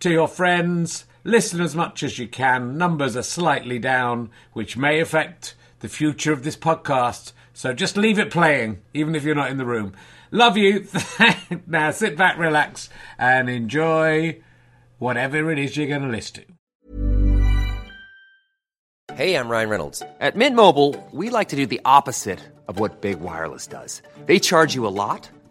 to your friends. Listen as much as you can. Numbers are slightly down, which may affect the future of this podcast. So just leave it playing, even if you're not in the room. Love you. now sit back, relax, and enjoy whatever it is you're going to listen to. Hey, I'm Ryan Reynolds. At Mint Mobile, we like to do the opposite of what Big Wireless does. They charge you a lot,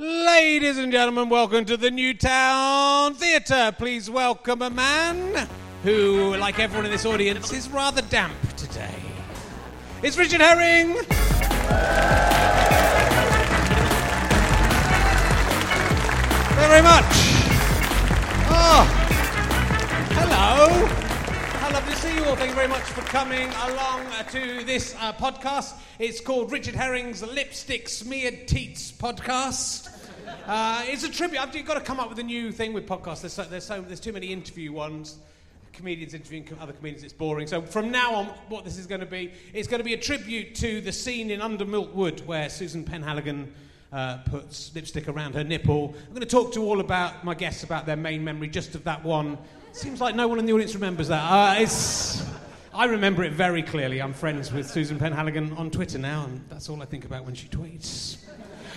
Ladies and gentlemen, welcome to the Newtown Theatre. Please welcome a man who, like everyone in this audience, is rather damp today. It's Richard Herring. Very much. Oh, hello. Thank you very much for coming along to this uh, podcast. It's called Richard Herring's Lipstick Smeared Teats podcast. Uh, it's a tribute. I've got to come up with a new thing with podcasts. There's, so, there's, so, there's too many interview ones. Comedians interviewing other comedians, it's boring. So from now on, what this is going to be, it's going to be a tribute to the scene in Under Milk Wood where Susan Penhaligon uh, puts lipstick around her nipple. I'm going to talk to all about my guests about their main memory just of that one. Seems like no one in the audience remembers that. Uh, it's, I remember it very clearly. I'm friends with Susan Penhaligon on Twitter now, and that's all I think about when she tweets.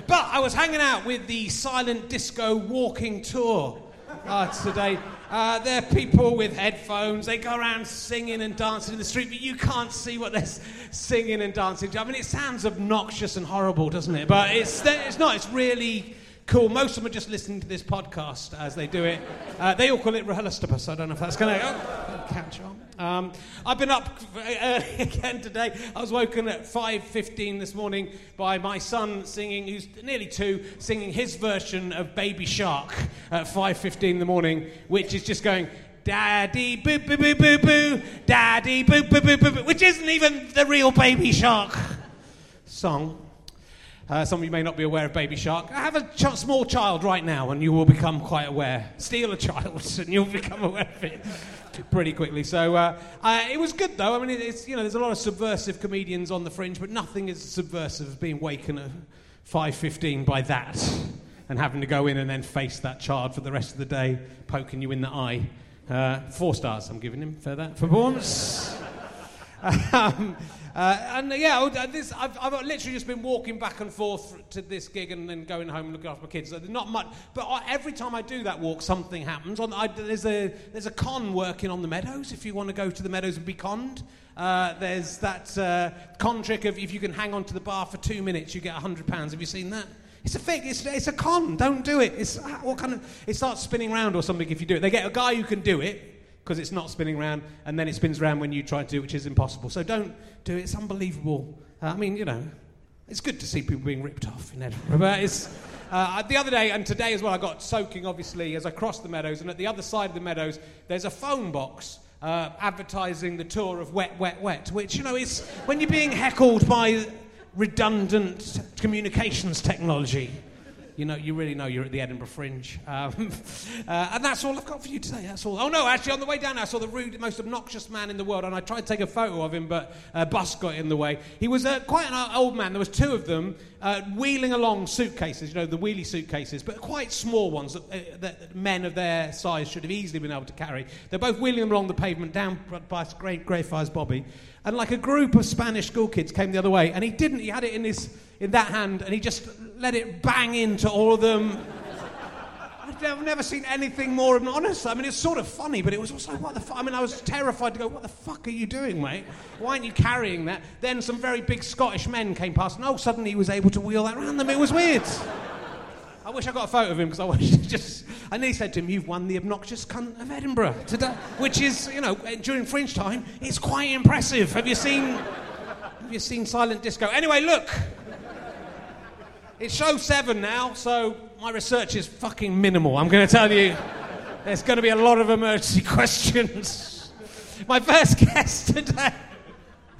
But I was hanging out with the Silent Disco Walking Tour uh, today. Uh, they're people with headphones. They go around singing and dancing in the street, but you can't see what they're singing and dancing to. I mean, it sounds obnoxious and horrible, doesn't it? But it's, it's not. It's really cool. Most of them are just listening to this podcast as they do it. Uh, they all call it Rehelastopus. I don't know if that's going to catch on. Um, I've been up early again today. I was woken at 5.15 this morning by my son singing, who's nearly two, singing his version of Baby Shark at 5.15 in the morning, which is just going, Daddy boo boo boo boo boo, Daddy boo boo boo boo boo, which isn't even the real Baby Shark song. Uh, some of you may not be aware of Baby Shark. Have a ch- small child right now, and you will become quite aware. Steal a child, and you'll become aware of it pretty quickly. So uh, uh, it was good, though. I mean, it- it's you know, there's a lot of subversive comedians on the fringe, but nothing is subversive as being waken at 5:15 by that, and having to go in and then face that child for the rest of the day, poking you in the eye. Uh, four stars, I'm giving him for that performance. Um, uh, and yeah, uh, this, I've, I've literally just been walking back and forth to this gig and then going home and looking after my kids. So not much, but I, every time I do that walk, something happens. On, I, there's a there's a con working on the meadows. If you want to go to the meadows and be conned, uh, there's that uh, con trick of if you can hang on to the bar for two minutes, you get hundred pounds. Have you seen that? It's a fake. It's, it's a con. Don't do it. It's what kind of? It starts spinning round or something if you do it. They get a guy who can do it because it's not spinning round, and then it spins round when you try to do it, which is impossible. So don't do it. It's unbelievable Uh, I mean, you know, it's good to see people being ripped off in Edinburgh. But it's, uh, the other day and today as well, I got soaking, obviously, as I crossed the meadows. And at the other side of the meadows, there's a phone box uh, advertising the tour of Wet, Wet, Wet, which, you know, is when you're being heckled by redundant communications technology you know, you really know you're at the Edinburgh Fringe. Um, uh, and that's all I've got for you today. That's all. Oh no, actually, on the way down, I saw the rude, most obnoxious man in the world, and I tried to take a photo of him, but a bus got in the way. He was uh, quite an old man. There was two of them uh, wheeling along suitcases, you know, the wheelie suitcases, but quite small ones that, uh, that, men of their size should have easily been able to carry. They're both wheeling them along the pavement down by Greyfriars Bobby, and like a group of Spanish school kids came the other way, and he didn't. He had it in his in that hand, and he just let it bang into all of them. I've never seen anything more honest. I mean, it's sort of funny, but it was also, what the fuck? I mean, I was terrified to go, what the fuck are you doing, mate? Why aren't you carrying that? Then some very big Scottish men came past, and oh, suddenly he was able to wheel that around them. It was weird. I wish I got a photo of him because I wish just. I nearly said to him, "You've won the obnoxious cunt of Edinburgh today," which is, you know, during Fringe time, it's quite impressive. Have you seen? Have you seen Silent Disco? Anyway, look. It's show seven now, so my research is fucking minimal. I'm going to tell you, there's going to be a lot of emergency questions. My first guest today.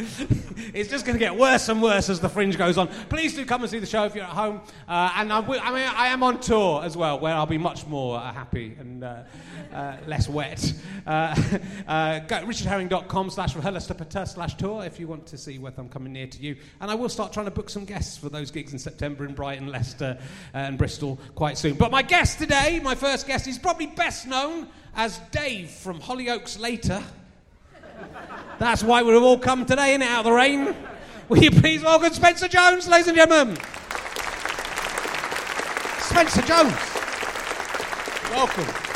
it's just going to get worse and worse as the fringe goes on. Please do come and see the show if you're at home. Uh, and I, I, mean, I am on tour as well, where I'll be much more uh, happy and uh, uh less wet. Uh, uh, richardherring.com slash rehearsal slash tour if you want to see whether I'm coming near to you. And I will start trying to book some guests for those gigs in September in Brighton, Leicester, and Bristol quite soon. But my guest today, my first guest, is probably best known as Dave from Hollyoaks Later. That's why we've all come today, in out of the rain. Will you please welcome Spencer Jones, ladies and gentlemen? Spencer Jones. Welcome.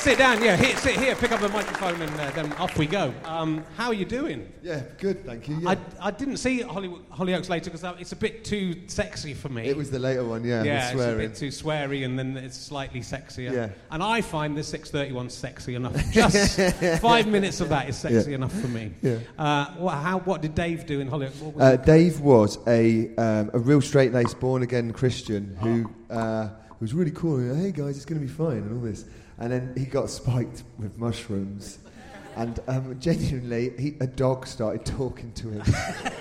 Sit down, yeah. Here, sit here, pick up the microphone, and uh, then off we go. Um, how are you doing? Yeah, good, thank you. Yeah. I, I didn't see Holly, Hollyoaks later because it's a bit too sexy for me. It was the later one, yeah. Yeah, it's a bit too sweary, and then it's slightly sexier. Yeah. And I find the 631 sexy enough. Just five minutes of that is sexy Yeah. enough for me. Yeah. Uh, what, how, what did Dave do in Hollyoaks? Was Uh. Dave was a, um, a real straight laced, born again Christian who uh, was really cool. Hey guys, it's going to be fine, and all this. And then he got spiked with mushrooms. And um, genuinely, he, a dog started talking to him.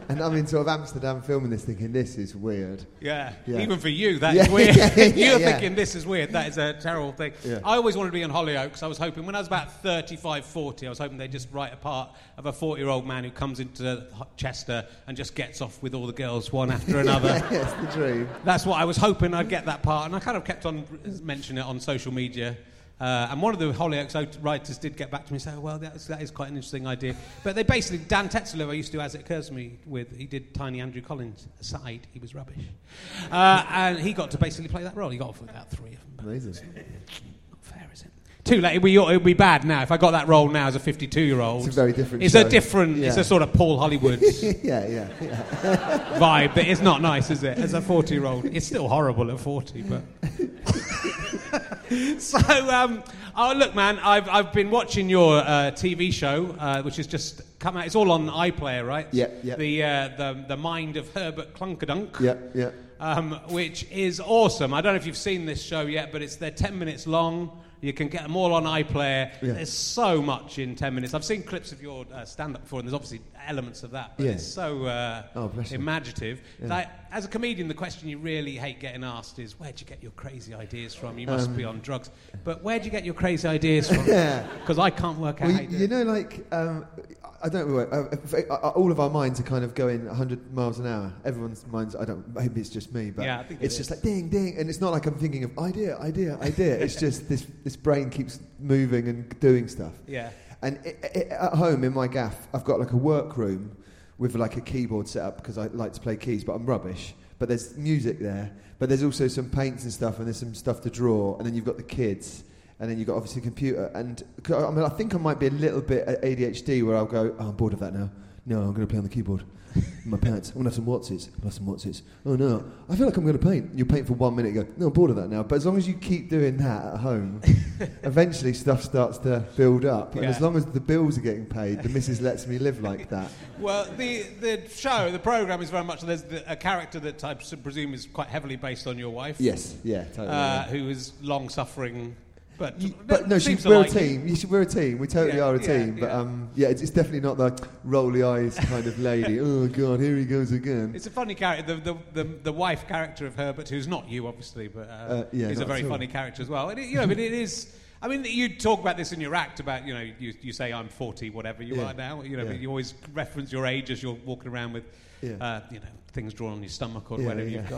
and I'm in sort of Amsterdam filming this, thinking, this is weird. Yeah. Yeah. even for you, that Yeah, is weird. You're thinking this is weird. That is a terrible thing. I always wanted to be in Hollyoaks. I was hoping when I was about 35, 40, I was hoping they'd just write a part of a 40 year old man who comes into Chester and just gets off with all the girls one after another. It's the dream. That's what I was hoping I'd get that part, and I kind of kept on mentioning it on social media. Uh, and one of the Hollyoaks writers did get back to me and say, well, that is, that is quite an interesting idea. But they basically, Dan Tetsell, I used to do As It Occurs to Me with, he did Tiny Andrew Collins aside, he was rubbish. Uh, and he got to basically play that role. He got off with about three of them. Amazing. Not fair, is it? Too late. It would, it would be bad now. If I got that role now as a 52 year old. It's a very different It's show. a different, it's a sort of Paul Hollywood yeah, yeah, yeah. vibe, but it's not nice, is it? As a 40 year old. It's still horrible at 40, but. so, um, oh, look, man, I've, I've been watching your uh, TV show, uh, which has just come out. It's all on iPlayer, right? Yeah, yeah. The, uh, the, the Mind of Herbert Clunkerdunk. Yeah, yeah. Um, which is awesome. I don't know if you've seen this show yet, but it's they're 10 minutes long. You can get them all on iPlayer. Yeah. There's so much in 10 minutes. I've seen clips of your uh, stand up before, and there's obviously elements of that, but Yeah. it's so uh, Oh, imaginative. Yeah. Like, as a comedian, the question you really hate getting asked is, Where'd you get your crazy ideas from? You must Um, be on drugs. But where'd you get your crazy ideas from? Because I can't work out Well, how you, you do you it. know, like, um, I don't know, uh, uh, uh, all of our minds are kind of going 100 miles an hour. Everyone's minds, I don't, maybe it's just me, but Yeah, I think it it's just like ding, ding. And it's not like I'm thinking of idea, idea, idea. it's just this, this brain keeps moving and doing stuff. Yeah. And i i at home in my gaff, I've got like a workroom with like a keyboard set up because I like to play keys, but I'm rubbish. But there's music there, but there's also some paints and stuff, and there's some stuff to draw, and then you've got the kids, and then you've got obviously a computer. And I mean, I think I might be a little bit at ADHD where I'll go, oh, I'm bored of that now. No, I'm going to play on the keyboard. my pants. I'm gonna have some Wotsits. I'll have some Wotsits. Oh no, I feel like I'm gonna paint. You paint for one minute. Go, no, I'm bored of that now. But as long as you keep doing that at home, eventually stuff starts to build up. And Yeah. as long as the bills are getting paid, the missus lets me live like that. Well, the, the show, the programme is very much, there's the, a character that I presume is quite heavily based on your wife. Yes, yeah, totally. Uh, yeah. who is long suffering, but, You- but no, she, we're like a team. You should, we're a team. We totally Yeah, are a yeah, team. But yeah. um, yeah, it's, it's definitely not the rolly eyes kind of lady. oh God, here he goes again. It's a funny character, the, the, the, the wife character of Herbert, who's not you, obviously, but uh, Uh, yeah, is a very funny character as well. And it, you know, but it is. I mean, you talk about this in your act about you know you, you say I'm 40, whatever you Yeah. are now. You know, Yeah. but you always reference your age as you're walking around with. Yeah. Uh, you know, things drawn on your stomach or Yeah, whatever yeah. you've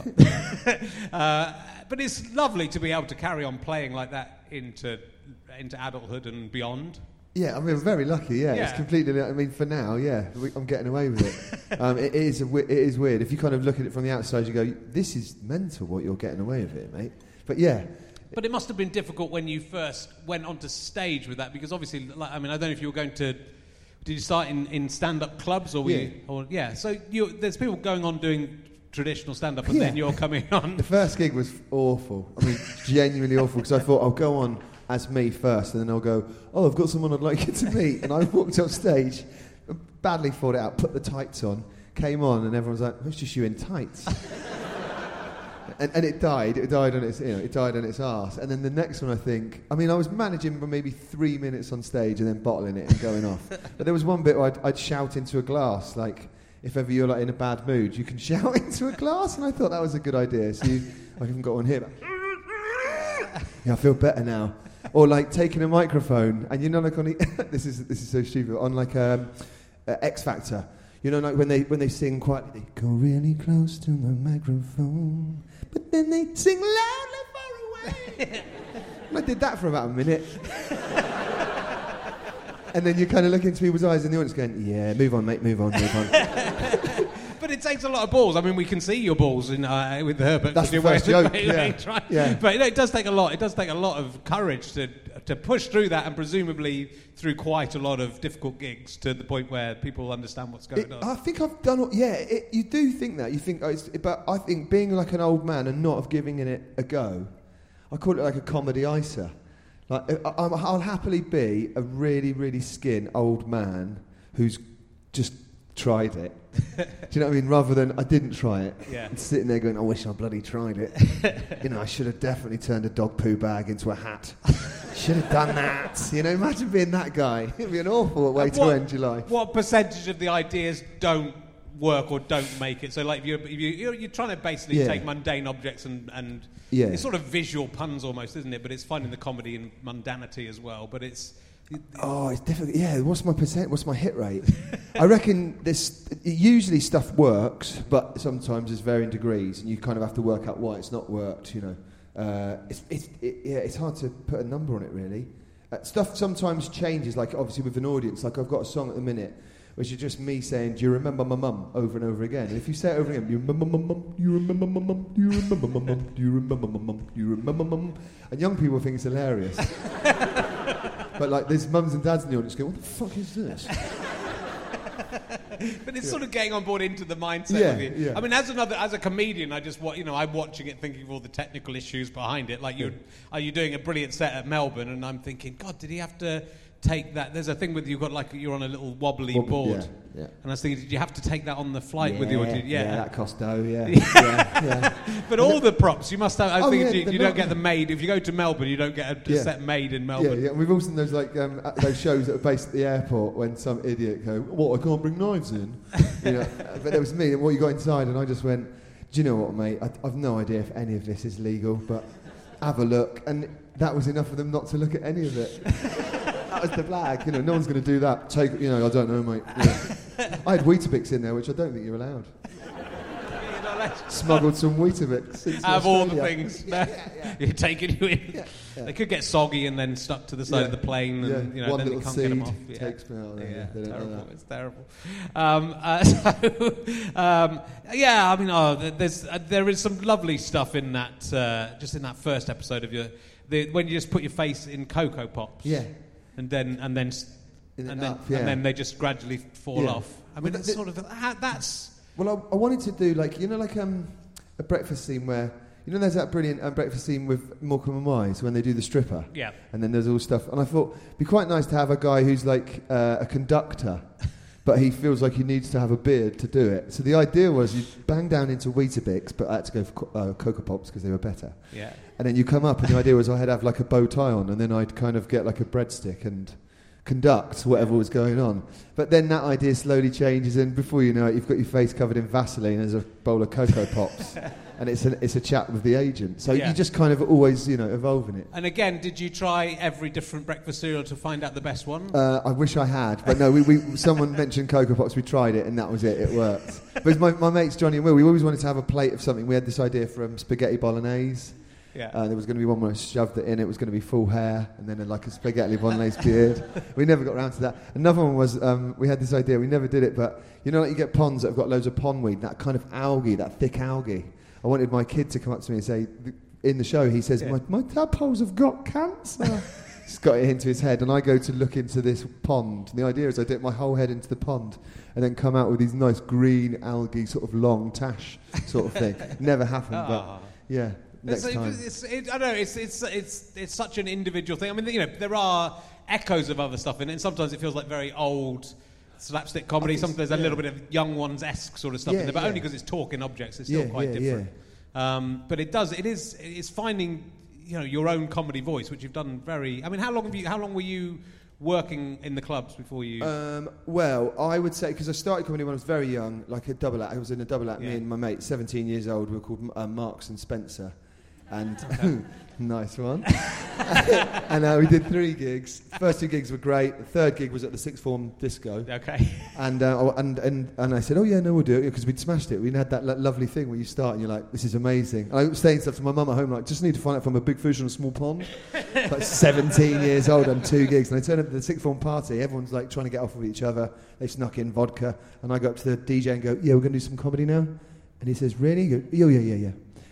got. uh, but it's lovely to be able to carry on playing like that into into adulthood and beyond. Yeah, I mean, we're very lucky. Yeah, it's completely. I mean, for now, yeah, we, I'm getting away with it. um, it is. Wi- it is weird. If you kind of look at it from the outside, you go, "This is mental. What you're getting away with it, mate." But yeah, But it must have been difficult when you first went onto stage with that because obviously, like, I mean, I don't know if you were going to. Did you start in, in stand up clubs or were Yeah. you? Or, yeah. So you, there's people going on doing traditional stand up and Yeah. then you're coming on. the first gig was awful. I mean, genuinely awful because I thought I'll go on as me first, and then I'll go, "Oh, I've got someone I'd like you to meet," and I walked off stage, badly thought it out, put the tights on, came on, and everyone's like, "Who's just you in tights?" And, and it died. It died on its, you know, it died on its arse. And then the next one, I think, I mean, I was managing for maybe three minutes on stage and then bottling it and going off. But there was one bit where I'd, I'd shout into a glass, like, if ever you're like in a bad mood, you can shout into a glass, and I thought that was a good idea. So you, I haven't got one here. But yeah, I feel better now. Or like taking a microphone and you know, like on the, this is this is so stupid on like um, uh, X Factor. You know, like when they when they sing quietly, they go really close to the microphone, but then they sing loudly far away. and I did that for about a minute. and then you kind of look into people's eyes in the audience, going, "Yeah, move on, mate, move on, move on." But it takes a lot of balls. I mean, we can see your balls in, uh, with Herbert. That's the first joke, yeah. right? Yeah. But you know, it does take a lot. It does take a lot of courage to to push through that, and presumably through quite a lot of difficult gigs to the point where people understand what's going It- on. I think I've done. Yeah, it, you do think that. You think, oh, it's, but I think being like an old man and not of giving it a go, I call it like a comedy icer. Like I, I'm- I'll happily be a really, really skin old man who's just tried it. do you know what I mean? Rather than I didn't try it. Yeah. And sitting there going, I wish I bloody tried it. you know, I should have definitely turned a dog poo bag into a hat. should have done that. You know, imagine being that guy. It'd be an awful way And to end your life. What percentage of the ideas don't work or don't make it? So, like, if you're, if you, you're, you're trying to basically Yeah. take mundane objects and, and Yeah. it's sort of visual puns almost, isn't it? But it's finding the comedy in mundanity as well. But it's. Oh, it's difficult. Yeah, what's my percent? What's my hit rate? I reckon this. Usually stuff works, but sometimes there's varying degrees, and you kind of have to work out why it's not worked. You know, uh, it's it's it, yeah, it's hard to put a number on it really. Uh, stuff sometimes changes, like obviously with an audience. Like I've got a song at the minute. Which is just me saying, "Do you remember my mum?" over and over again. And if you say it over again, "You remember my mum? Do you remember my mum? Do you remember my mum? Do you remember my mum? Do you remember my mum?" And young people think it's hilarious. But like, there's mums and dads in the audience going, "What the fuck is this?" But it's sort of getting on board into the mindset Yeah, of it. yeah. I mean, as another, as a comedian, I just, wa- you know, I'm watching it, thinking of all the technical issues behind it. Like, you, are you uh, doing a brilliant set at Melbourne? And I'm thinking, God, did he have to take that? There's a thing with you've got like you're on a little wobbly board. yeah, yeah. And I was thinking, did you have to take that on the flight with you? Or did, yeah. that cost dough. Yeah, yeah, yeah. But all the props you must have. I Oh, think yeah, you, you don't get them made. If you go to Melbourne, you don't get a, Yeah. set made in Yeah, Melbourne. yeah. We've also seen those like um, those shows that are based at the airport when some idiot go, "What? I can't bring knives in." you know, but there was me, and what you got inside, and I just went, "Do you know what, mate? I, I've no idea if any of this is legal, but have a look." And that was enough for them not to look at any of it. That was the flag. You know, no one's going to do that. Take, you know, I don't know, mate. Know. I had Weetabix in there, which I don't think you're allowed. Smuggled some Weetabix. into of all the things, you're taking you in. They could get soggy and then stuck to the side Yeah. of the plane, and Yeah, you know, one then little can't get them off. Yeah. takes me out Yeah, yeah, they terrible. It's terrible. Um, uh, so, um, yeah, I mean, oh, there's uh, there is some lovely stuff in that, uh, just in that first episode of your, the, when you just put your face in Coco Pops. Yeah. And then and then and then up, yeah. and then they just gradually fall Yeah. off. I mean, it's sort of that's Well, I, I wanted to do like you know, like um, a breakfast scene where you know, there's that brilliant um, breakfast scene with Morecambe and Wise when they do the stripper. Yeah. And then there's all stuff, and I thought it'd be quite nice to have a guy who's like uh, a conductor, but he feels like he needs to have a beard to do it. So the idea was you bang down into Weetabix, but I had to go for co- uh, Coco Pops because they were better. Yeah. And then you come up, and the idea was I had to have like a bow tie on, and then I'd kind of get like a breadstick and conduct whatever was going on. But then that idea slowly changes, and before you know it, you've got your face covered in Vaseline as a bowl of Coco Pops, and it's a, it's a chat with the agent. So Yeah. you just kind of always, you know, evolving it. And again, did you try every different breakfast cereal to find out the best one? Uh, I wish I had, but no. We, we someone mentioned Coco Pops. We tried it, and that was it. It worked. But my, my mates Johnny and Will, we always wanted to have a plate of something. We had this idea from spaghetti bolognese. yeah. Uh, there was going to be one where I shoved it in. It was going to be full hair, and then like a spaghetti bolognese beard. We never got around to that. Another one was um, we had this idea. We never did it, but you know, like you get ponds that have got loads of pond weed, that kind of algae, that thick algae. I wanted my kid to come up to me and say, in the show, he says, Yeah. my, my tadpoles have got cancer. He's got it into his head, and I go to look into this pond. And the idea is I dip my whole head into the pond and then come out with these nice green algae, sort of long tash sort of thing. Never happened, Ah. but yeah, next It's, time. it's, it, I don't know. It's, it's, it's, it's such an individual thing. I mean, you know, there are echoes of other stuff in it, and sometimes it feels like very old slapstick comedy. Sometimes there's a yeah. little bit of young ones esque sort of stuff Yeah, in there, but yeah. only because it's talking objects. It's still quite different. Um, but it does. It is. It's finding you know your own comedy voice, which you've done very. I mean, how long have you? How long were you working in the clubs before you? Um, well, I would say because I started comedy when I was very young, like a double act. I was in a double act. Me and my mate, 17 years old, we were called uh, Marks and Spencer, and nice one. and uh, we did three gigs. First two gigs were great. The third gig was at the sixth form disco, okay. and uh, and and and I said, "Oh yeah, no, we'll do it," because we'd smashed it. We'd had that lo- lovely thing where you start and you're like, "This is amazing." And I was saying stuff to my mum at home, like, "Just need to find out if I'm a big fish in a small pond." like 17 years old on two gigs, and I turn up to the sixth form party. Everyone's like trying to get off of each other. They snuck in vodka, and I go up to the DJ and go, "Yeah, we're going to do some comedy now." And he says, "Really?" He goes, "Oh yeah, yeah, yeah."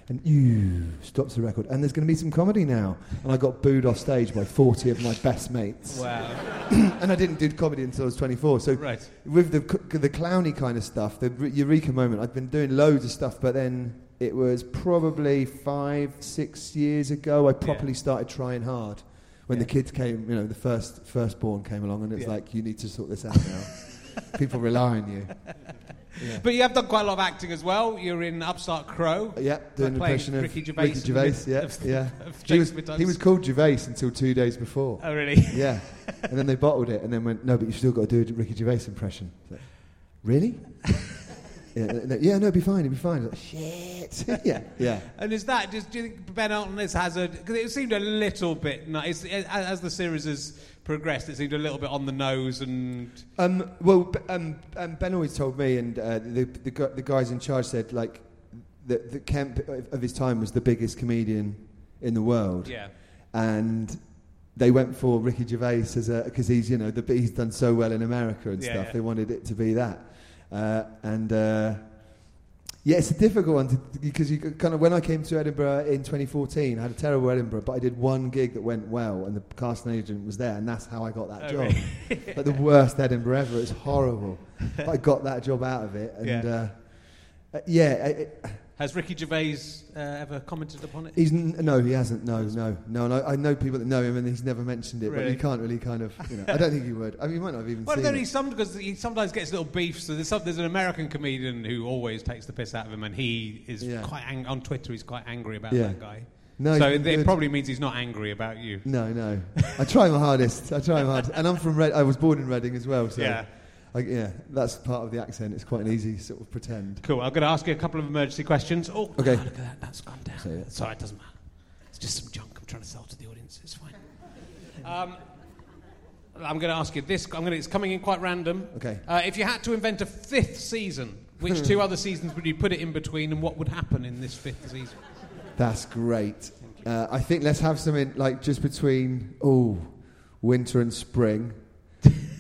And you stops the record, and there's going to be some comedy now. And I got booed off stage by 40 of my best mates. Wow. and I didn't do comedy until I was 24. So Right. with the the clowny kind of stuff, the eureka moment, I'd been doing loads of stuff, but then it was probably five, six years ago. I properly started trying hard when the kids came. You know, the first firstborn came along, and it's Yeah. like you need to sort this out now. People rely on you. Yeah. But you have done quite a lot of acting as well. You're in Upstart Crow. Yeah, doing an impression of Ricky Gervais. Gervais, yeah, of- yeah. of He was, he was called Gervais until two days before. Oh, really? Yeah. and then they bottled it and then went, no, but you've still got to do a Ricky Gervais impression. Like, really? Yeah, no, yeah, no, it'll be fine, it'll be fine. Like, Shit. yeah, yeah. And is that, just, do you think Ben Elton has, a, because it seemed a little bit, no, it's, as, the series has progressed, it seemed a little bit on the nose and, Um, well, um, um, Ben always told me, and uh, the, the, the guys in charge said, like, that the Kemp of of his time was the biggest comedian in the world. yeah. and they went for Ricky Gervais as a because he's you know the, he's done so well in America and Yeah, stuff. yeah. They wanted it to be that, uh, and uh, yeah, it's a difficult one because you kind of when I came to Edinburgh in 2014, I had a terrible Edinburgh, but I did one gig that went well, and the casting agent was there, and that's how I got that Oh, job. really? like the worst Edinburgh ever. It's horrible. but I got that job out of it, and Yeah. uh, uh, yeah. Has Ricky Gervais uh, ever commented upon it? He's n- no, he hasn't. No, no, no. And I, I know people that know him, and he's never mentioned it. Really? But he can't really kind of. You know, I don't think he would. I mean, he might not have even Well, then he's some because he sometimes gets little beefs. So there's, some, there's an American comedian who always takes the piss out of him, and he is Yeah. quite ang- on Twitter. He's quite angry about Yeah. that guy. No, so it, it probably means he's not angry about you. No, no. I try my hardest. I try my hardest. And I'm from Red. I was born in Reading as well. So Yeah. Yeah, that's part of the accent. It's quite an easy sort of pretend. Cool. I'm going to ask you a couple of emergency questions. Oh, Okay. look at that. That's gone down. So, yeah. Sorry, it doesn't matter. It's just some junk I'm trying to sell to the audience. It's fine. Um, I'm going to ask you this. I'm going to, it's coming in quite random. Okay. Uh, if you had to invent a fifth season, which two other seasons would you put it in between, and what would happen in this fifth season? That's great. Uh, I think let's have something like just between oh, winter and spring.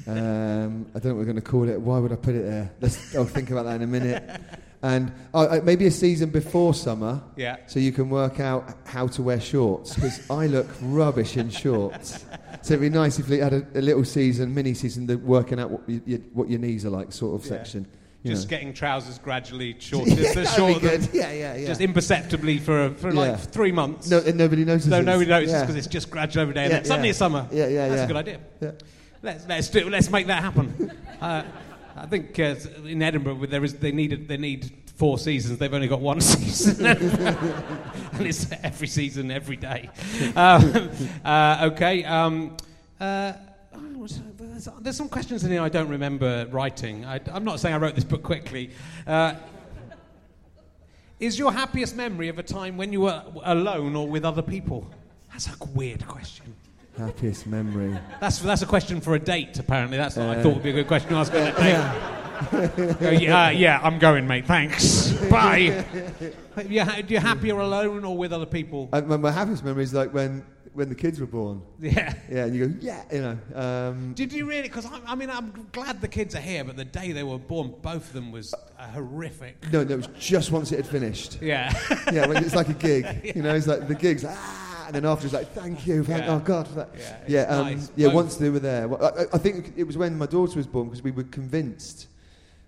Um, I don't know what we're going to call it. Why would I put it there? Let's. I'll think about that in a minute. And oh, uh, maybe a season before summer. Yeah. So you can work out how to wear shorts because I look rubbish in shorts. So it'd be nice if we had a, a little season, mini season, the working out what, you, you, what your knees are like, sort of Yeah. section. you Just know. getting trousers gradually shorter, be shorter Yeah, yeah, yeah. just imperceptibly for for Yeah. like three months. no, and nobody notices. So nobody notices Yeah. because it's just gradual every day. and Yeah, then suddenly it's summer. Yeah, yeah, That's yeah. a good idea. Let's let's do let's make that happen. uh, I think uh, in Edinburgh there is they needed they need four seasons. They've only got one season, and it's every season every day. Um, uh, okay. Um, uh, there's, there's some questions in here I don't remember writing. I, I'm not saying I wrote this book quickly. Uh, is your happiest memory of a time when you were alone or with other people? That's a weird question. Happiest memory. That's that's a question for a date. Apparently, that's what I thought would be a good question to ask on a date. Go, yeah, uh, yeah, I'm going, mate. Thanks. Bye. you ha- you're happier alone or with other people? Uh, my, my happiest memory is like when when the kids were born. Yeah. Yeah, and you go, yeah, you know. Um, Did you really? Because I, I mean, I'm glad the kids are here, but the day they were born, both of them was uh, horrific. no, no, it was just once it had finished. Yeah. yeah, when it's like a gig. You know, it's like the gig's ah, and then after it's like, thank you, thank Yeah. oh God for that. Yeah, yeah, um, nice. yeah. Both. Once they were there, well, I, I think it was when my daughter was born because we were convinced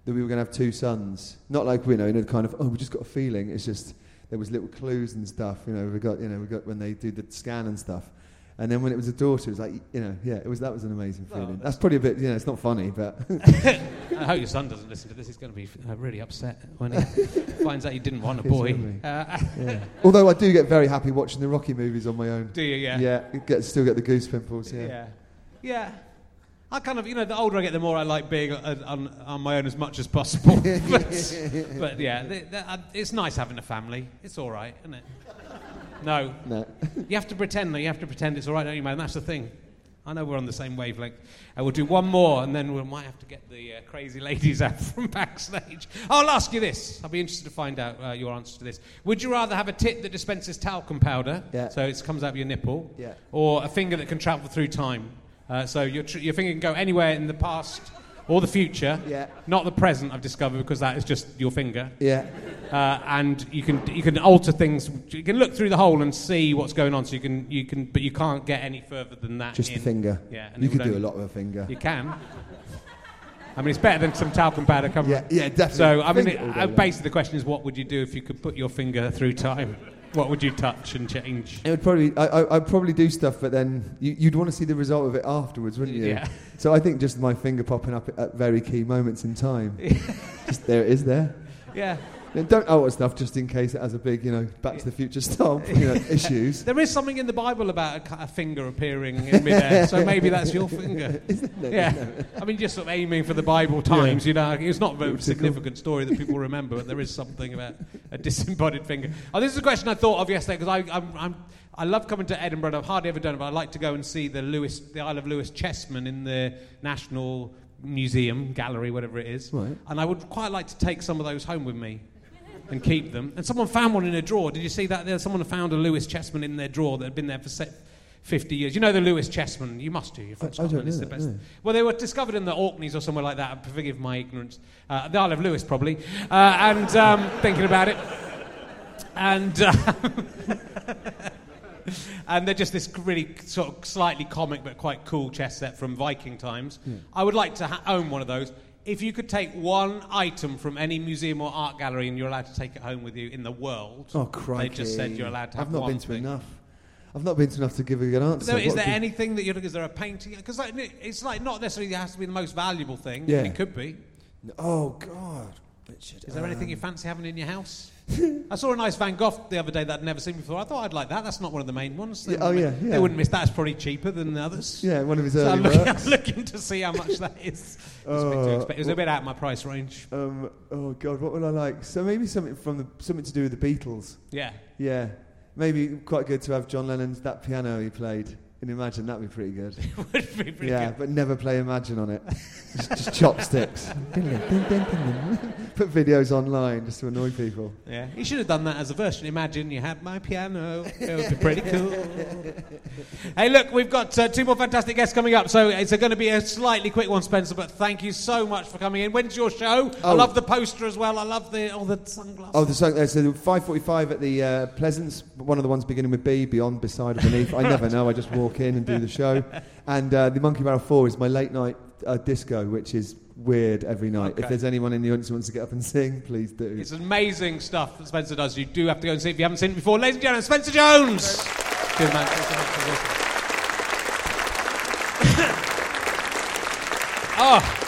that we were going to have two sons. Not like you know, you know, kind of oh, we just got a feeling. It's just there was little clues and stuff. You know, we got you know, we got when they do the scan and stuff. And then when it was a daughter, it was like, you know, yeah, it was that was an amazing feeling. that's- that's probably a bit, you know, it's not funny, but I hope your son doesn't listen to this. He's going to be uh, really upset when he finds out you didn't want a boy. Uh, yeah. Although I do get very happy watching the Rocky movies on my own. do you? Yeah. Yeah, get, still get the goose pimples. Yeah. Yeah. Yeah. I kind of, you know, the older I get, the more I like being uh, on, on my own as much as possible. but, but yeah, uh, it's nice having a family. It's all right, isn't it? No. No. You have to pretend, though. You have to pretend it's all right, don't you, man? That's the thing. I know we're on the same wavelength. Uh, we'll do one more, and then we might have to get the uh, crazy ladies out from backstage. I'll ask you this. I'll be interested to find out uh, your answer to this. Would you rather have a tit that dispenses talcum powder, Yeah. so it comes out of your nipple, Yeah. or a finger that can travel through time? Uh, so your, tr- your finger can go anywhere in the past or the future, Yeah. not the present, I've discovered, because that is just your finger. Yeah. Uh, and you can you can alter things. You can look through the hole and see what's going on. So you can you can, but you can't get any further than that. Just in. the finger. Yeah, You would do a lot with a finger. You can. I mean, it's better than some talcum powder coming. Yeah, yeah, definitely. So I mean, it, uh, basically, the question is, what would you do if you could put your finger through time? What would you touch and change? It would probably, I, I, I'd probably do stuff, but then you, you'd want to see the result of it afterwards, wouldn't you? Yeah. So I think just my finger popping up at very key moments in time. just there it is there. Yeah. And don't oh, alter stuff just in case it has a big, you know, Back to the Future stomp, you know, issues. There is something in the Bible about a, a finger appearing in midair, so maybe that's your finger. Isn't? Yeah, I mean, just sort of aiming for the Bible times, you know. It's not a very significant story that people remember, but there is something about a disembodied finger. Oh, this is a question I thought of yesterday because I, I'm, I'm, I love coming to Edinburgh. I've hardly ever done it, but I'd like to go and see the Lewis, the Isle of Lewis chessmen in the National Museum gallery, whatever it is. Right. And I would quite like to take some of those home with me. And keep them. And someone found one in a drawer. Did you see that? There, someone found a Lewis chessman in their drawer that had been there for se- 50 years. You know the Lewis chessman? You must do. You're from I- I don't it's know the best. no. Well, they were discovered in the Orkneys or somewhere like that. Forgive my ignorance. Uh, the Isle of Lewis, probably. Uh, and um, thinking about it. And. Uh, And they're just this really sort of slightly comic but quite cool chess set from Viking times. I would like to ha- own one of those. If you could take one item from any museum or art gallery and you're allowed to take it home with you in the world, Oh, crikey. they just said you're allowed to have I've not been to thing. enough. I've not been to enough to give a good answer. Is there anything that you're is there a painting? Because like, it's like not necessarily has to be the most valuable thing. Yeah. It could be. Oh, God. Richard. Is there anything um, you fancy having in your house? I saw a nice Van Gogh the other day that I'd never seen before. I thought I'd like that. That's not one of the main ones. They Yeah, oh, wouldn't- yeah, They wouldn't miss that. It's probably cheaper than the others. Yeah, one of his So early I'm looking, works. I'm looking to see how much that is. It's a bit too expensive. It was a bit out of my price range. Um, oh God, what would I like? So maybe something from the something to do with the Beatles. Yeah. Yeah, maybe quite good to have John Lennon's that piano he played. Can you imagine that'd be pretty good? It would be pretty yeah, good. but never play Imagine on it. just, just chopsticks. Put videos online just to annoy people. Yeah. you should have done that as a version. Imagine you had my piano. It would be pretty cool. hey, look, we've got uh, two more fantastic guests coming up, so it's going to be a slightly quick one, Spencer. But thank you so much for coming in. When's your show? I Oh. love the poster as well. I love the all the sunglasses. Oh, the song. Uh, so 5:45 at the uh, Pleasance. One of the ones beginning with B, beyond, beside, or beneath. I never know. I just walk walk in and do the show. And uh, the Monkey Barrel 4 is my late night uh, disco, which is weird every night. Okay. If there's anyone in the audience who wants to get up and sing, please do. It's amazing stuff that Spencer does. You do have to go and see if you haven't seen it before. Ladies and gentlemen, Spencer Jones. Good man. Thanks so much for this. oh.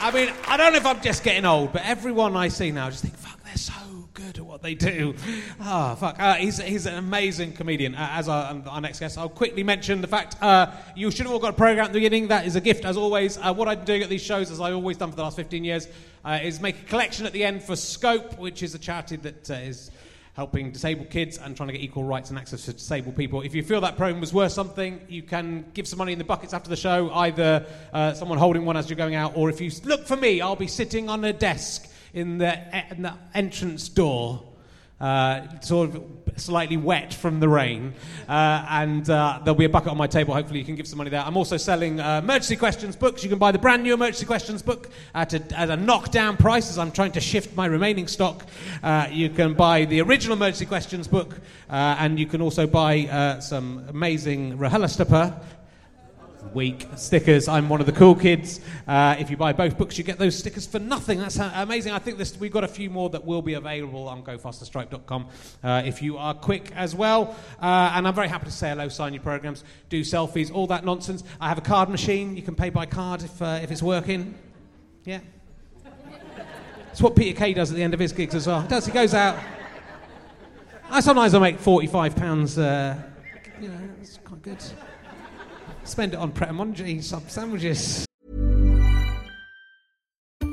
I mean, I don't know if I'm just getting old, but everyone I see now, I just think, fuck, they're so good at what they do. Ah, fuck. Uh, he's, he's an amazing comedian. Uh, as our, our next guest, I'll quickly mention the fact uh, you should have all got a program at the beginning. That is a gift, as always. Uh, what I'm doing at these shows, as I've always done for the last 15 years, uh, is make a collection at the end for Scope, which is a charity that uh, is helping disabled kids and trying to get equal rights and access to disabled people. If you feel that program was worth something, you can give some money in the buckets after the show, either uh, someone holding one as you're going out, or if you look for me, I'll be sitting on a desk in the, in the entrance door. Uh, sort of slightly wet from the rain, uh, and uh, there'll be a bucket on my table. Hopefully, you can give some money there. I'm also selling uh, emergency questions books. You can buy the brand new emergency questions book at a, at a knockdown price, as I'm trying to shift my remaining stock. Uh, you can buy the original emergency questions book, uh, and you can also buy uh, some amazing Rahela week stickers. I'm one of the cool kids. Uh, if you buy both books, you get those stickers for nothing. That's amazing. I think this, we've got a few more that will be available on gofasterstripe.com uh, if you are quick as well. Uh, and I'm very happy to say hello, sign your programs, do selfies, all that nonsense. I have a card machine. You can pay by card if, uh, if it's working. Yeah. It's what Peter Kay does at the end of his gigs as well. He does. He goes out. I sometimes I make forty-five pounds. Uh, you know, it's quite good. Spend it on Pret a Manger sub sandwiches.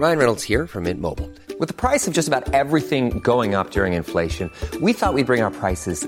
Ryan Reynolds here from Mint Mobile. With the price of just about everything going up during inflation, we thought we'd bring our prices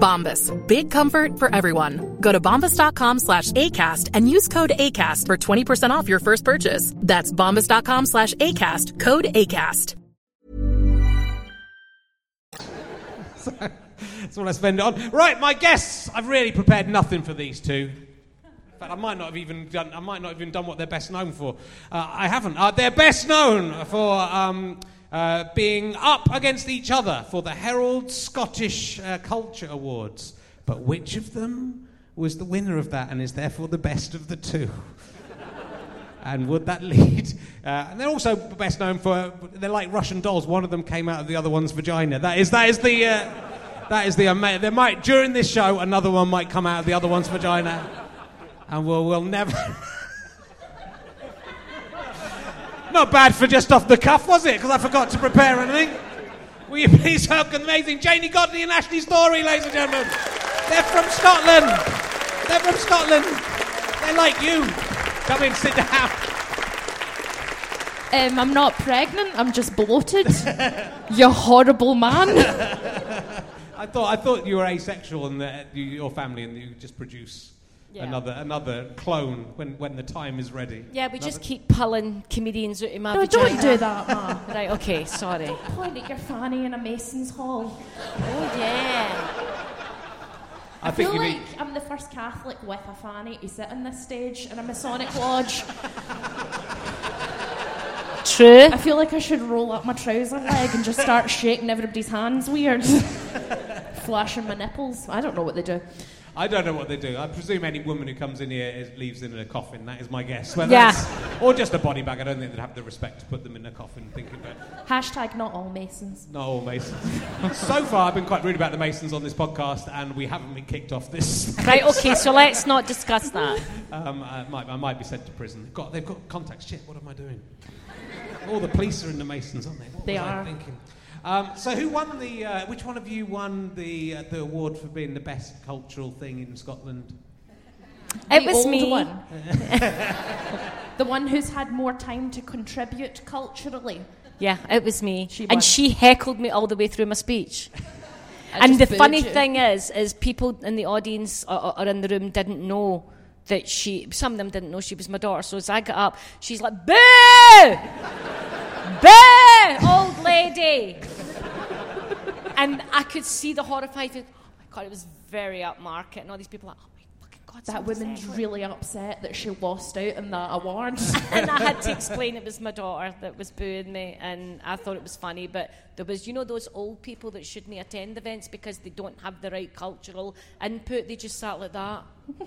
Bombas. Big comfort for everyone. Go to bombas.com slash ACAST and use code ACAST for 20% off your first purchase. That's bombas.com slash ACAST. Code ACAST. That's what I spend it on. Right, my guests. I've really prepared nothing for these two. In fact, I might not have even done. I might not have even done what they're best known for. Uh, I haven't. Uh, they're best known for um, uh, being up against each other for the Herald Scottish uh, Culture Awards. But which of them was the winner of that and is therefore the best of the two? and would that lead? Uh, and they're also best known for they're like Russian dolls. One of them came out of the other one's vagina. That is that is the uh, that is the ama- there might during this show another one might come out of the other one's vagina, and we'll we'll never. Not bad for just off the cuff, was it? Because I forgot to prepare anything. Will you please welcome the amazing Janey Godley and Ashley Storrie, ladies and gentlemen? They're from Scotland. They're from Scotland. They're like you. Come in, sit down. Um, I'm not pregnant. I'm just bloated. you horrible man. I thought I thought you were asexual and that your family and you just produce Yeah. another another clone when, when the time is ready. Yeah, we just keep pulling comedians out of my No, vagina. don't do that, ma. Right, okay, sorry. Point at your fanny in a Mason's Hall. Oh, yeah. I, I, think feel like need. I'm the first Catholic with a fanny to sit on this stage in a Masonic lodge. True. I feel like I should roll up my trouser leg and just start shaking everybody's hands weird. Flashing my nipples. I don't know what they do. I don't know what they do. I presume any woman who comes in here is, leaves in a coffin. That is my guess. Whether Yeah. Or just a body bag. I don't think they'd have the respect to put them in a coffin. Thinking about Hashtag not all Masons. not all Masons. so far, I've been quite rude about the Masons on this podcast, and we haven't been kicked off this. Right, okay, so let's not discuss that. Um, I, might, I might be sent to prison. They've got, they've got contacts. Shit, what am I doing? All the police are in the Masons, aren't they? What They was I are. thinking? Um, so, who won the? Uh, which one of you won the uh, the award for being the best cultural thing in Scotland? It The was me. One. the one who's had more time to contribute culturally. Yeah, it was me. She and she heckled me all the way through my speech. And the funny you. thing is, is people in the audience or, or in the room didn't know that she. Some of them didn't know she was my daughter. So as I got up, she's like, "Boo, boo, old lady," and I could see the horrified. Oh my god, it was very upmarket, and all these people like, "Oh my fucking god." That woman's heckling." really upset that she lost out in that award. and I had to explain it was my daughter that was booing me, and I thought it was funny. But there was, you know, those old people that shouldn't attend events because they don't have the right cultural input. They just sat like that.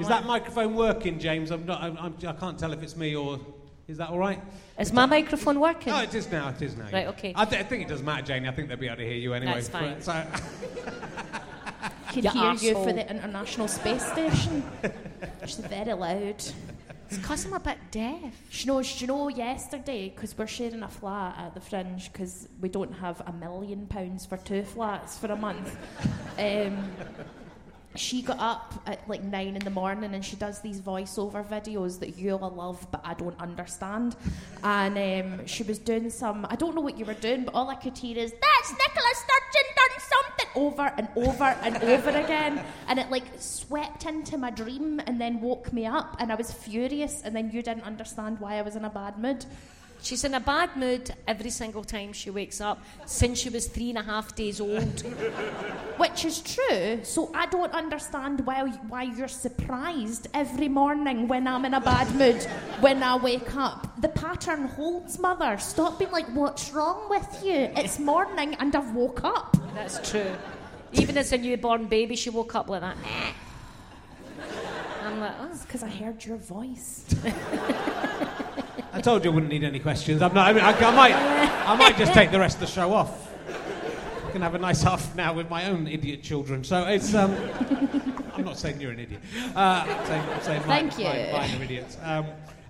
Is like, that microphone working, James? I'm not. I'm, I'm, I can't tell if it's me or. Is that all right? Is my microphone working? No, it is now. It is now. Right, okay. I, th- I think it doesn't matter, Janey. I think they'll be able to hear you anyway. That's fine. So, can You hear you for the International Space Station. She's very loud. It's because I'm a bit deaf. She knows, you know, yesterday, because we're sharing a flat at the Fringe, because we don't have a million pounds for two flats for a month. Um, she got up at like nine in the morning and she does these voiceover videos that you all love, but I don't understand. And um, she was doing some, I don't know what you were doing, but all I could hear is, That's Nicola Sturgeon done something over and over and over again. And it like swept into my dream and then woke me up, and I was furious. And then you didn't understand why I was in a bad mood. She's in a bad mood every single time she wakes up since she was three and a half days old. Which is true, so I don't understand why, why you're surprised every morning when I'm in a bad mood when I wake up. The pattern holds, mother. Stop being like, what's wrong with you? It's morning and I've woke up. That's true. Even as a newborn baby, she woke up like that. I'm like, oh. It's Because I heard your voice. I told you I wouldn't need any questions. I'm not. I, mean, I, I might. I might just take the rest of the show off. I can have a nice half now with my own idiot children. So it's. Um, I'm not saying you're an idiot. Uh, I'm saying, I'm saying mine, Thank you. Mine, mine are idiots. Um,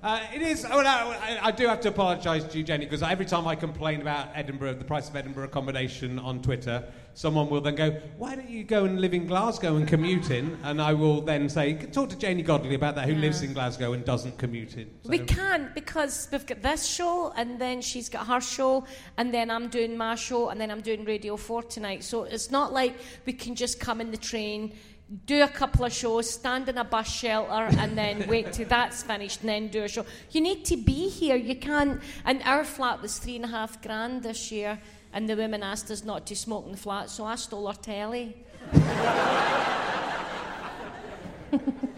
uh, it is. Oh, I, I do have to apologise to you, Jenny, because every time I complain about Edinburgh, the price of Edinburgh accommodation on Twitter, someone will then go, "Why don't you go and live in Glasgow and commute in?" And I will then say, "Talk to Janey Godley about that, who lives in Glasgow and doesn't commute in." We can't because we've got this show, and then she's got her show, and then I'm doing my show, and then I'm doing Radio 4 tonight. So it's not like we can just come in the train, do a couple of shows, stand in a bus shelter, and then wait till that's finished, and then do a show. You need to be here. You can't. And our flat was three and a half grand this year, and the women asked us not to smoke in the flat, so I stole her telly.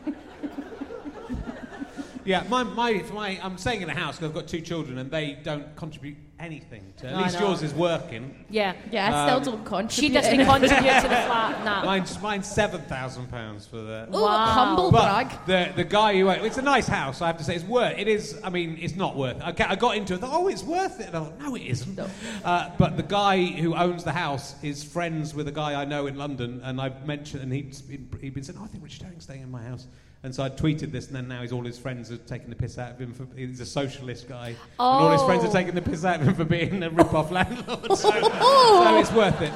Yeah, my, my, for my, I'm staying in a house because I've got two children and they don't contribute anything to. At I least know. yours is working. Yeah. Yeah, I Um, still don't contribute. She doesn't contribute to the flat. Nah. Mine's, mine's seven thousand pounds for the. Ooh, Wow. humble But brag. the the guy who it's a nice house. I have to say it's worth. It is. I mean, it's not worth. I, ca- I got into it. Thought, oh, it's worth it. And I thought, no, it isn't. Uh, but the guy who owns the house is friends with a guy I know in London, and I've mentioned, and he's been, he'd been saying, oh, I think Richard Herring's staying in my house. And so I tweeted this, and then now he's all his friends are taking the piss out of him. For, he's a socialist guy, and all his friends are Oh. taking the piss out of him for being a rip-off landlord. So, so it's worth it.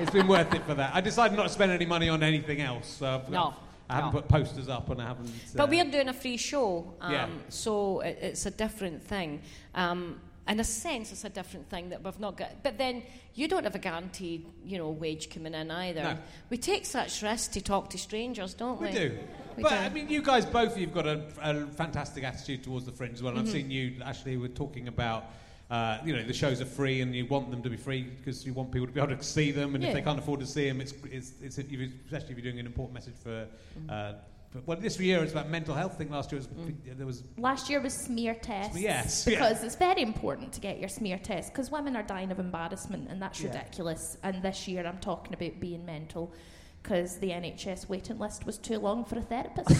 It's been worth it for that. I decided not to spend any money on anything else. So I've- No, I haven't no. put posters up, and I haven't. But uh, we're doing a free show, um, Yeah. so it, it's a different thing. Um, in a sense, it's a different thing that we've not got. But then you don't have a guaranteed, you know, wage coming in either. No. We take such risks to talk to strangers, don't we? We do. We but do. I mean, you guys both, you've got a, a fantastic attitude towards the fringe as well. Mm-hmm. I've seen you, Ashley, were talking about. Uh, you know the shows are free, and you want them to be free because you want people to be able to see them. And if they can't afford to see them, it's, it's, it's especially if you're doing an important message for Mm-hmm. uh, well, this year it's about mental health thing. Last year was, there was Last year was smear tests. Yes, yeah. Because it's very important to get your smear test because women are dying of embarrassment and that's Yeah. ridiculous. And this year I'm talking about being mental because the NHS waiting list was too long for a therapist.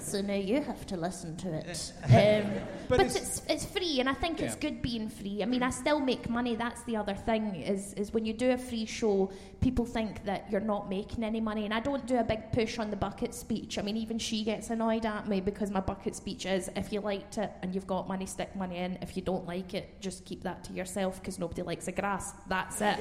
so now you have to listen to it. Um, But but it's- it's, it's free and I think it's good being free. I mean, I still make money. That's the other thing is, is when you do a free show, people think that you're not making any money. And I don't do a big push on the bucket speech. I mean, even she gets annoyed at me because my bucket speech is if you liked it and you've got money, stick money in. If you don't like it, just keep that to yourself because nobody likes the grass. That's it.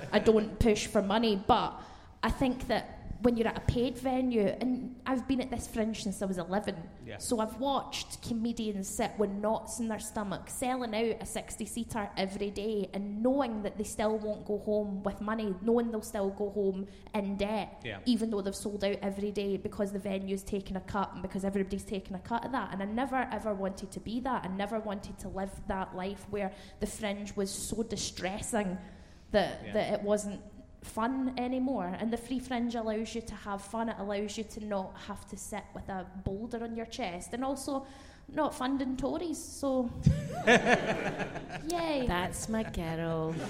I don't push for money, but I think that when you're at a paid venue, and I've been at this fringe since I was 11, Yeah. so I've watched comedians sit with knots in their stomach, selling out a 60 seater every day, and knowing that they still won't go home with money, knowing they'll still go home in debt, Yeah. even though they've sold out every day because the venue's taking a cut and because everybody's taking a cut of that. And I never ever wanted to be that. I never wanted to live that life where the fringe was so distressing that, Yeah. that it wasn't fun anymore. And the free fringe allows you to have fun. It allows you to not have to sit with a boulder on your chest, and also not funding Tories. So, yay! That's my girl.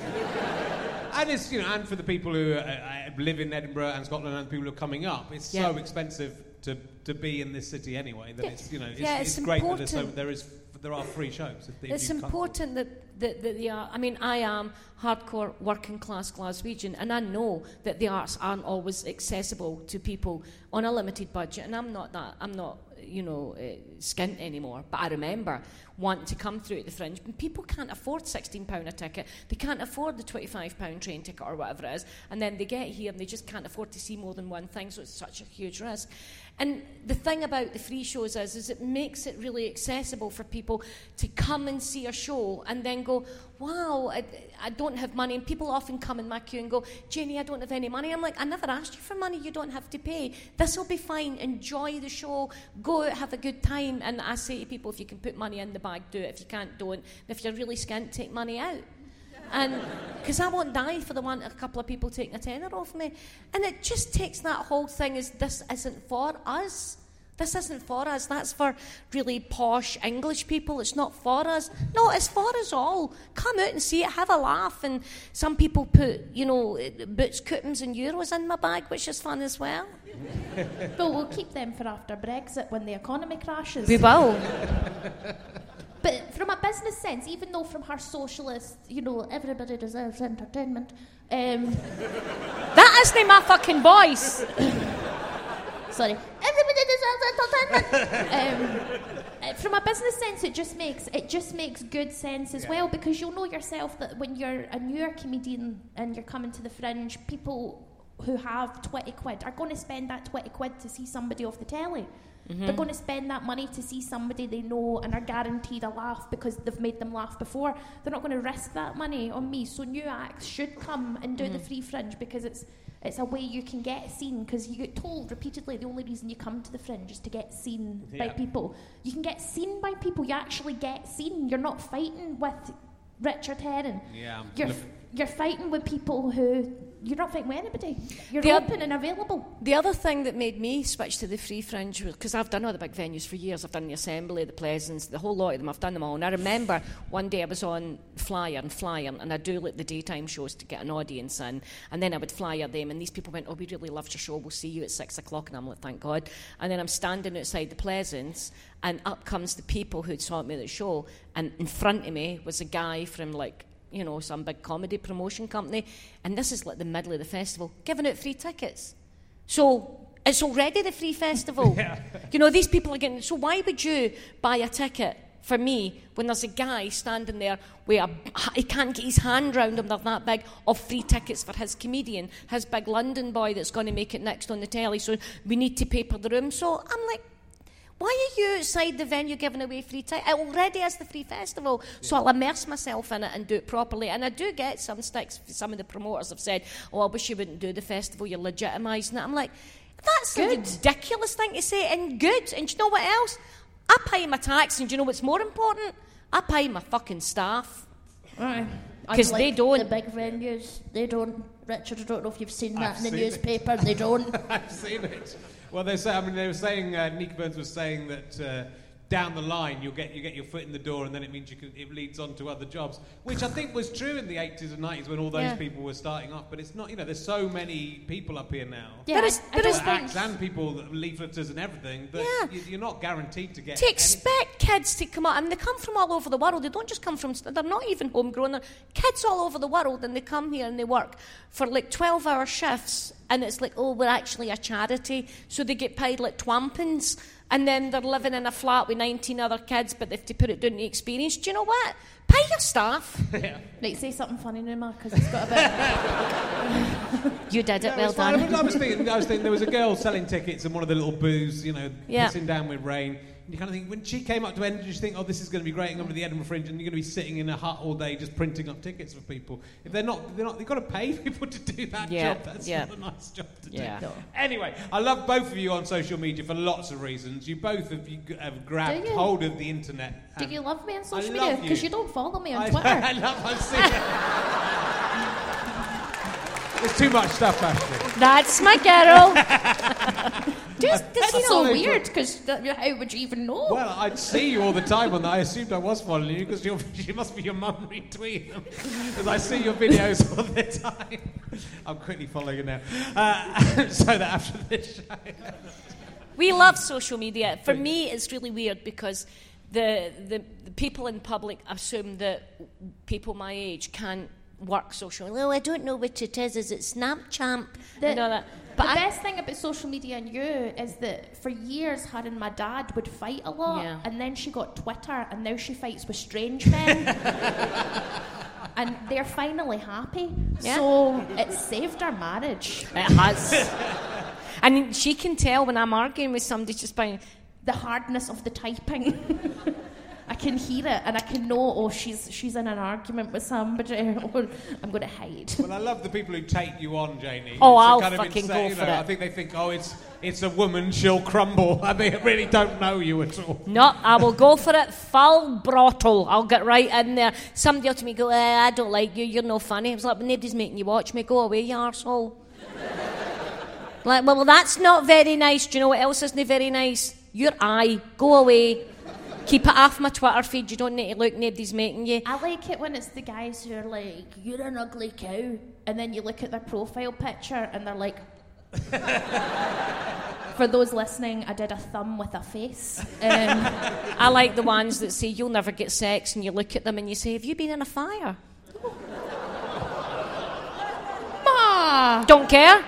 And it's you know, and for the people who uh, uh, live in Edinburgh and Scotland and people who are coming up, it's so expensive to, to be in this city anyway. That Yeah. it's you know, it's, Yeah, it's, it's great that there's so, important. there is there are free shows. If, if It's important that, that, that they are. I mean, I am hardcore working class Glaswegian, and I know that the arts aren't always accessible to people on a limited budget. And I'm not that. I'm not, you know, uh, skint anymore. But I remember wanting to come through at the fringe, and people can't afford sixteen pound a ticket. They can't afford the twenty five pound train ticket or whatever it is, and then they get here and they just can't afford to see more than one thing. So it's such a huge risk. And the thing about the free shows is, is it makes it really accessible for people to come and see a show and then go, wow, I, I don't have money. And people often come in my queue and go, Jenny, I don't have any money. I'm like, I never asked you for money. You don't have to pay. This will be fine. Enjoy the show. Go out, have a good time. And I say to people, if you can put money in the bag, do it. If you can't, don't. And if you're really skint, take money out. And because I won't die for the one a couple of people taking a tenner off me. And it just takes that whole thing as this isn't for us. This isn't for us. That's for really posh English people. It's not for us. No, it's for us all. Come out and see it. Have a laugh. And some people put, you know, boots, coupons, and euros in my bag, which is fun as well. But we'll keep them for after Brexit when the economy crashes. We will. But from a business sense, even though from her socialist, you know, everybody deserves entertainment, um, That isn't my fucking voice. sorry, everybody deserves entertainment. um, uh, from a business sense, it just makes it just makes good sense as well because you'll know yourself that when you're a newer comedian and you're coming to the fringe, people who have 20 quid are going to spend that 20 quid to see somebody off the telly. They're mm-hmm. going to spend that money to see somebody they know and are guaranteed a laugh because they've made them laugh before. They're not going to risk that money on me. So new acts should come and do the mm-hmm. free fringe because it's it's a way you can get seen because you get told repeatedly the only reason you come to the fringe is to get seen by people. You can get seen by people. You actually get seen. You're not fighting with Richard Herring. Yeah. You're Look- you're fighting with people who you're not fighting with anybody. You're The open and available. The other thing that made me switch to the free fringe was because I've done all the big venues for years. I've done the Assembly, the Pleasance, the whole lot of them. I've done them all. And I remember one day I was on Flyer and Flyer, and I do like the daytime shows to get an audience in. And then I would flyer them, and these people went, "Oh, we really loved your show. We'll see you at six o'clock." And I'm like, "Thank God." And then I'm standing outside the Pleasance, and up comes the people who'd saw me at the show, and in front of me was a guy from like you know, some big comedy promotion company, and this is like the middle of the festival, giving out free tickets. So it's already the free festival. You know, these people are getting. So why would you buy a ticket for me when there's a guy standing there where he can't get his hand round him, they're that big, of free tickets for his comedian, his big London boy that's going to make it next on the telly, so we need to paper the room. So I'm like, why are you outside the venue giving away free tickets? It uh, already is the free festival, so I'll immerse myself in it and do it properly. And I do get some sticks. Some of the promoters have said, "Oh, I wish you wouldn't do the festival. You're legitimising it." I'm like, that's a ridiculous thing to say, and good. And do you know what else? I pay my tax, and do you know what's more important? I pay my fucking staff. Right. 'Cause they don't. The big venues, they don't. Richard, I don't know if you've seen that I've in the seen it. newspaper. They don't. I've seen it. Well, they say. I mean, they were saying. Uh, Nica Burns was saying that uh, down the line you'll get you get your foot in the door, and then it means you can. It leads on to other jobs, which I think was true in the 80s and 90s when all those Yeah. people were starting off. But it's not. You know, there's so many people up here now. Yeah, There is- I there is- just think- acts and people, that- leafleters and everything. That Yeah. you, you're not guaranteed to get. to anything. expect kids to come out, and they come from all over the world. They don't just come from, they're not even homegrown. They're kids all over the world, and they come here and they work for like 12 hour shifts. And it's like, oh, we're actually a charity. So they get paid like twampins. And then they're living in a flat with 19 other kids, but they have to put it down to experience. Do you know what? Pay your staff. Right, say something funny, Numa, because it's got a bit. You did it, No, well it's. I done. was, I was thinking, I was thinking there was a girl selling tickets in one of the little booths, you know, Yeah. pissing down with rain. And you kind of think, when she came up to Edinburgh, you think, oh, this is going to be great. I'm going to the Edinburgh Fringe, and you're going to be sitting in a hut all day just printing up tickets for people. If they're not, they're not. They've got to pay people to do that Yeah, job. That's yeah. not a nice job to Yeah. do. No. Anyway, I love both of you on social media for lots of reasons. You both have, you have grabbed you? hold of the internet. Do you love me on social I media? Because you. you don't follow me on I, Twitter. I love. I see it. There's too much stuff, Ashley. That's my girl. Just, this is so weird, because how would you even know? Well, I'd see you all the time on that. I assumed I was following you because she must be your mum retweeting them. Because I see your videos all the time. I'm quickly following you now. Uh, so that after this show. We love social media. For me, it's really weird because the, the, the people in public assume that people my age can't work social. Well, I don't know what it is. Is it Snapchat? The, and all that. the But I, best thing about social media and you is that for years her and my dad would fight a lot, Yeah. and then she got Twitter, and now she fights with strange men. and they're finally happy. Yeah. So it saved our marriage. it has. and she can tell when I'm arguing with somebody just by. The hardness of the typing. I can hear it and I can know, oh, she's she's in an argument with somebody, or I'm going to hide. Well, I love the people who take you on, Janey. Oh, It's I'll kind of fucking insane, go you for know, it. I think they think, oh, it's it's a woman, she'll crumble. I mean, I really don't know you at all. No, I will go for it full throttle. I'll get right in there. Somebody else to me go, eh, I don't like you, you're no funny. I was like, but nobody's making you watch me. Go away, you arsehole. like, well, that's not very nice. Do you know what else isn't very nice? Your eye. Go away. Keep it off my Twitter feed. You don't need to look, nobody's making you. I like it when it's the guys who are like, "You're an ugly cow," and then you look at their profile picture and they're like. For those listening, I did a thumb with a face. Um, I like the ones that say you'll never get sex, and you look at them and you say, Have you been in a fire? Ma, Don't care.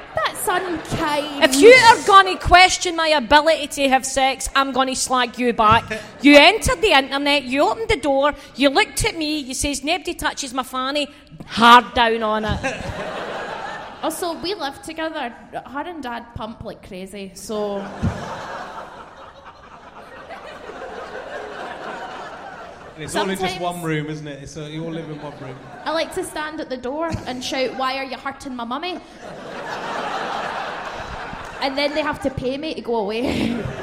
That's unkind. If you are going to question my ability to have sex, I'm going to slag you back. You entered the internet, you opened the door, you looked at me, you says nobody touches my fanny, hard down on it. Also, we live together. Her and Dad pump like crazy, so And it's all in just one room, isn't it? So you all live in one room. I like to stand at the door and shout, "Why are you hurting my mummy?" And then they have to pay me to go away.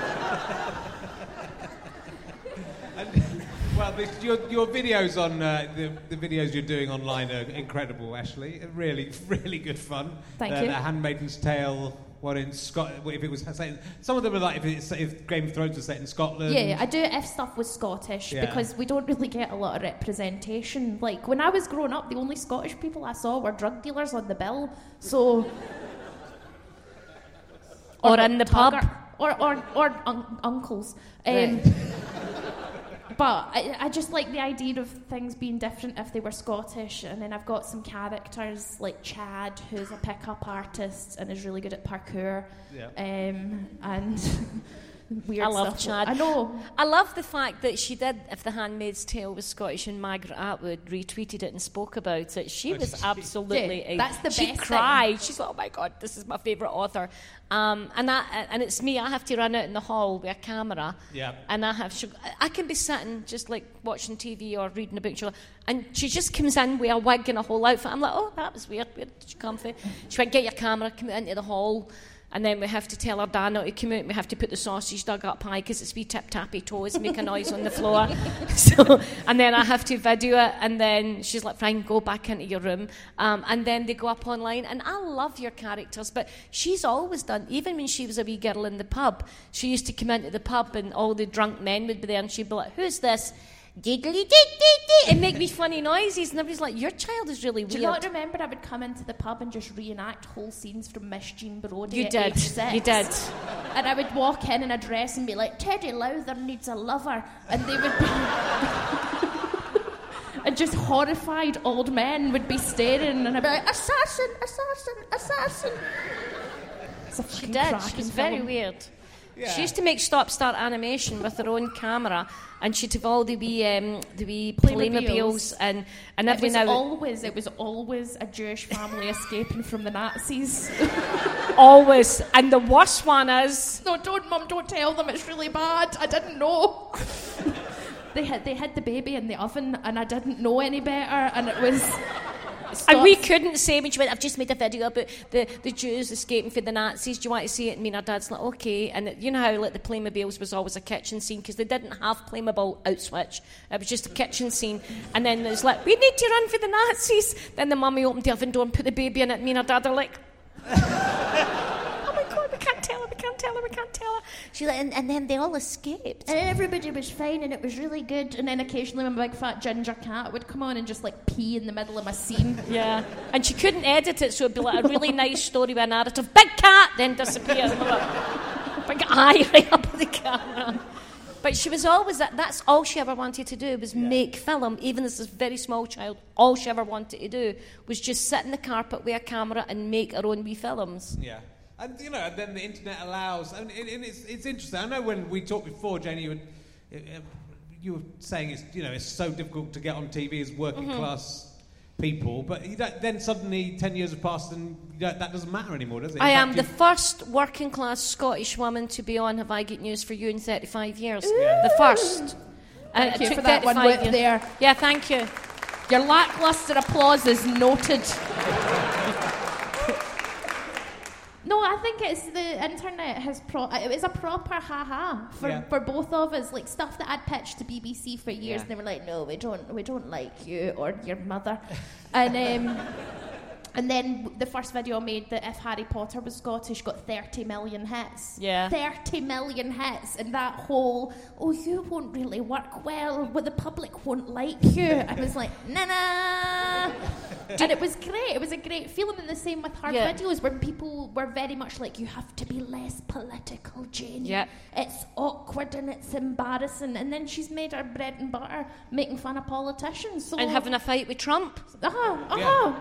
Well, the, your, your videos on uh, the, the videos you're doing online are incredible, Ashley. Really, really good fun. Thank the, you. The Handmaiden's Tale. one in Scotland. If it was set, some of them are like if, it's, if Game of Thrones was set in Scotland. Yeah, I do if stuff was Scottish Yeah. because we don't really get a lot of representation. Like when I was growing up, the only Scottish people I saw were drug dealers on the bill. So Or in the pub. Or or or un- uncles. Um, Right. But I, I just like the idea of things being different if they were Scottish, and then I've got some characters like Chad, who's a pickup artist and is really good at parkour, Yeah. um, and weird I love stuff. Chad. I know. I love the fact that she did, if The Handmaid's Tale was Scottish and Margaret Atwood retweeted it and spoke about it, she was absolutely. Yeah, that's the she best thing. cried. She's like, oh my God, this is my favourite author. Um, and, I, and it's me, I have to run out in the hall with a camera. Yeah. And I have, she, I can be sitting just like watching TV or reading a book, she'll- and she just comes in with a wig and a whole outfit. I'm like, oh, that was weird. Where did you come from? She went, get your camera, come into the hall. And then we have to tell our dad not to come out. We have to put the sausage dug up high because it's wee tip tappy toes make a noise on the floor. so, and then I have to video it, and then she's like, "Fine, go back into your room." Um, and then they go up online, and I love your characters, but she's always done. Even when she was a wee girl in the pub, she used to come into the pub, and all the drunk men would be there, and she'd be like, "Who's this?" Diddly did and make me funny noises, and everybody's like, "Your child is really weird." Do weird." you not remember I would come into the pub and just reenact whole scenes from Miss Jean Brodie? You at did. You did. And I would walk in in a dress and be like, Teddy Lowther needs a lover. And they would be. and just horrified old men would be staring, and I'd be like, Assassin, assassin, assassin. It's a She did. cracking She was very film. Weird. She used to make stop start animation with her own camera, and she'd have all the wee, um, the wee Playmobiles. And and It was now always, it was always a Jewish family escaping from the Nazis. always, and the worst one is No, don't, mum, don't tell them. It's really bad. I didn't know. they had they had the baby in the oven, and I didn't know any better, and it was. And we couldn't say when she went, I've just made a video about the, the Jews escaping from the Nazis. Do you want to see it? And me and our dad's like, okay. And you know how like the Playmobiles was always a kitchen scene because they didn't have Playmobil out switch. It was just a kitchen scene. And then it's like, we need to run for the Nazis. Then the mummy opened the oven door and put the baby in it. Me and our dad are like, tell her, we can't tell her, She can't tell her. She's like, and, and then they all escaped. And everybody was fine, and it was really good. And then occasionally, my big fat ginger cat would come on and just like pee in the middle of my scene. Yeah, and she couldn't edit it, so it'd be like a really nice story with a narrative. Big cat, then disappears. And we're Big eye right up the camera. But she was always that. That's all she ever wanted to do was make film. Even as a very small child, all she ever wanted to do was just sit in the carpet with a camera and make her own wee films. Yeah. And you know, and then the internet allows, and, and and it's, it's interesting. I know when we talked before, Jenny, you were, uh, you were saying it's you know it's so difficult to get on TV as working Mhm. class people, but you don't, then suddenly ten years have passed and you don't, that doesn't matter anymore, does it? In I fact, am the first working class Scottish woman to be on Have I Got News for You in 35 years. The first. Thank it you for that one whip years. there. Yeah, thank you. Your lackluster applause is noted. No, I think it's the internet has pro. It was a proper haha for, Yeah. for both of us. Like stuff that I'd pitched to BBC for years, Yeah. and they were like, "No, we don't, we don't like you or your mother," and um, and then the first video I made that if Harry Potter was Scottish got 30 million hits. Yeah. 30 million hits, and that whole oh you won't really work well, well the public won't like you. I was like, nah nah. and it was great. It was a great feeling. And the same with her Yeah. videos, where people were very much like, you have to be less political, Jane. Yeah. It's awkward and it's embarrassing. And then she's made her bread and butter making fun of politicians. So and having a fight with Trump. Uh-huh, uh-huh.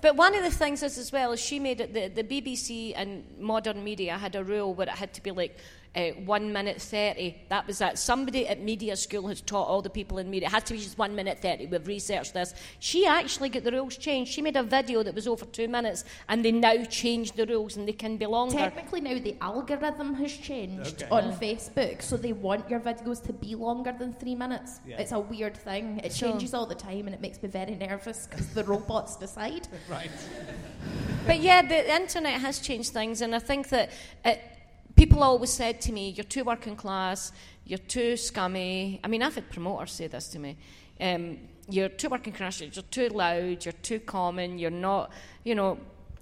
But one of the things is as well is she made it the, the BBC and modern media had a rule where it had to be like uh, one minute thirty. That was that. Somebody at media school has taught all the people in media it had to be just one minute thirty. We've researched this. She actually got the rules changed. She made a video that was over two minutes, and they now changed the rules and they can be longer. Technically now the algorithm has changed Okay. on Yeah. Facebook, so they want your videos to be longer than three minutes. Yeah. It's a weird thing. It So- changes all the time, and it makes me very nervous because the robots decide. Right. But yeah, the internet has changed things, and I think that it, people always said to me, "You're too working class. You're too scummy." I mean, I've had promoters say this to me. Um, you're too working class. You're too loud. You're too common. You're not, you know,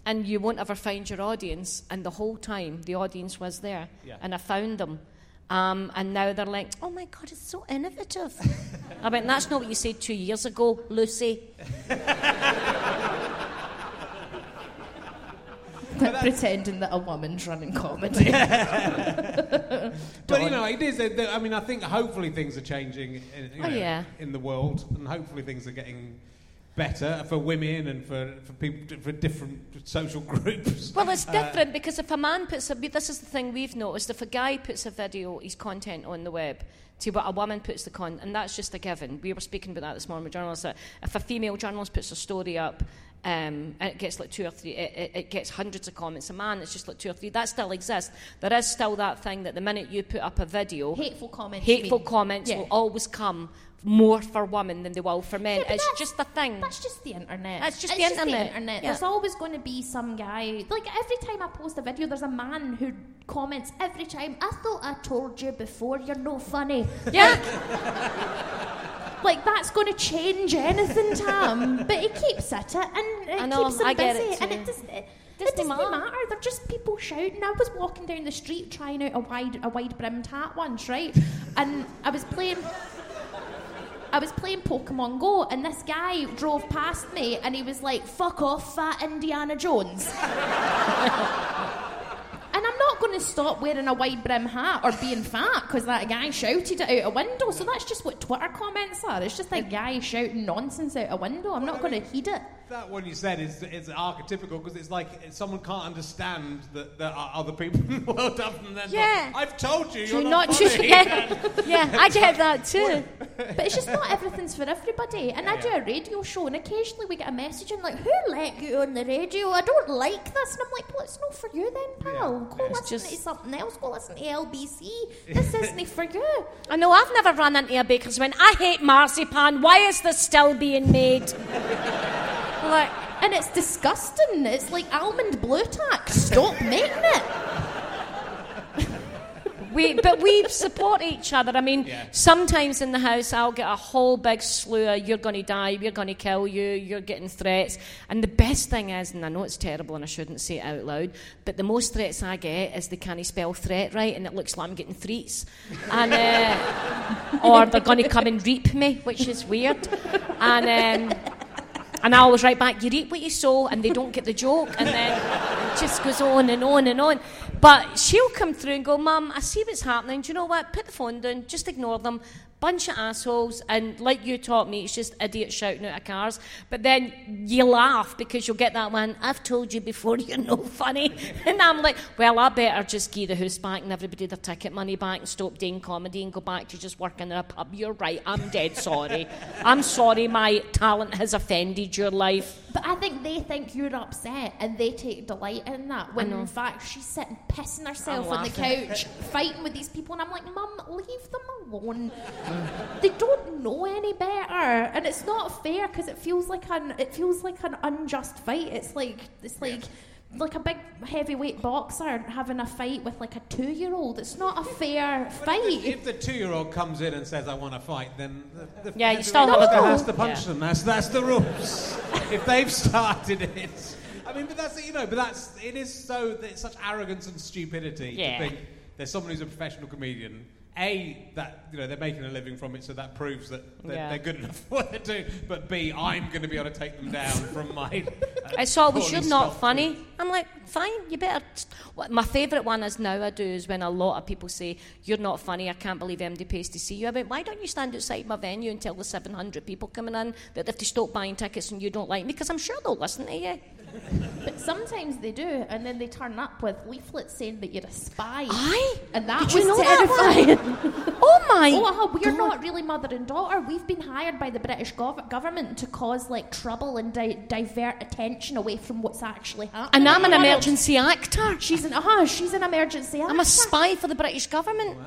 and you won't ever find your audience. And the whole time, the audience was there, Yeah. and I found them. Um, and now they're like, "Oh my God, it's so innovative." I mean, "That's not what you said two years ago, Lucy." Pretending that a woman's running comedy. But you know, it is. uh, I mean, I think hopefully things are changing. In, you Oh, yeah. in the world, and hopefully things are getting better for women and for, for people for different social groups. Well, it's Uh, different because if a man puts a, this is the thing we've noticed. If a guy puts a video, his content on the web, to what a woman puts the con, and that's just a given. We were speaking about that this morning with journalists. That if a female journalist puts a story up, Um, and it gets like two or three, it, it, it gets hundreds of comments a man, it's just like two or three. That still exists. There is still that thing that the minute you put up a video, Hateful comments. hateful comments Yeah. will always come more for women than they will for men. Yeah, it's just the thing. That's just the internet. That's just It's the internet. Yeah. There's always going to be some guy. Like every time I post a video, there's a man who comments every time. I thought I told you before. You're no funny. Yeah. Like that's going to change anything, Tam. but he keeps at it, and it I know, keeps him I get busy. it and too. it does. It, Doesn't it doesn't matter. matter. They're just people shouting. I was walking down the street trying out a wide, a wide brimmed hat once, right? And I was playing. I was playing Pokemon Go, and this guy drove past me, and he was like, "Fuck off, fat Indiana Jones." And I'm not going to stop wearing a wide brim hat or being fat because that guy shouted it out a window. So that's just what Twitter comments are. It's just a guy shouting nonsense out a window. I'm not going to heed it. That one you said is, is archetypical because it's like someone can't understand that there are other people in the world other than them. Yeah. I've told you, you're, You're not, not funny. just yeah, yeah. I get that too. But it's just not everything's for everybody. And I do a radio show, and occasionally we get a message and like, "Who let you on the radio? I don't like this." And I'm like, "Well, it's not for you then, pal. Go It's listen just- to something else. Go listen to LBC. This isn't for you." I know I've never run into a baker's when I hate marzipan. Why is this still being made? like, And it's disgusting. It's like almond blue tack. Stop making it. we, but we support each other. I mean, Yeah. sometimes in the house, I'll get a whole big slew of "You're going to die," "We're going to kill you," "You're getting threats." And the best thing is, and I know it's terrible, and I shouldn't say it out loud, but the most threats I get is they can't spell threat right, and it looks like I'm getting threats, and uh, or they're going to come and reap me, which is weird, and. Um, and I always write back, you reap what you sow, and they don't get the joke, and then it just goes on and on and on. But she'll come through and go, Mum, I see what's happening. Do you know what? Put the phone down, just ignore them. Bunch of assholes, and like you taught me, it's just idiots shouting out of cars. But then you laugh because you'll get that one, I've told you before, you're no funny. And I'm like, well, I better just give the house back and everybody their ticket money back and stop doing comedy and go back to just working in a pub. You're right, I'm dead sorry. I'm sorry my talent has offended your life. But I think they think you're upset and they take delight in that. When in fact she's sitting pissing herself on the couch, fighting with these people, and I'm like, Mum, leave them alone. They don't know any better, and it's not fair because it feels like an it feels like an unjust fight. It's like it's like. Like a big heavyweight boxer having a fight with like a two year old. It's not a fair fight. If the two-year-old comes in and says, "I want to fight," then the, the Yeah, you still have a heavyweight go. has to punch Yeah. them. That's that's the rules. if they've started it, I mean, but that's you know, but that's it is so it's such arrogance and stupidity Yeah. to think there's someone who's a professional comedian. A that you know they're making a living from it, so that proves that they're, Yeah. they're good enough for what they do. But B, I'm going to be able to take them down from my. uh, It's always poorly you're not funny. I'm like, fine, you better. My favourite one is now I do is when a lot of people say you're not funny. I can't believe MD pays to see you. I went, why don't you stand outside my venue and tell the 700 people coming in that if they stop buying tickets and you don't like me, because I'm sure they'll listen to you. But sometimes they do, and then they turn up with leaflets saying that you're a spy. Aye? And that Did you was know that terrifying. Oh my! Oh, uh, we're God. not really mother and daughter. We've been hired by the British gov- government to cause like trouble and di- divert attention away from what's actually happening. And I'm an in the world. emergency actor. She's an uh, she's an emergency. Actor. I'm a spy for the British government.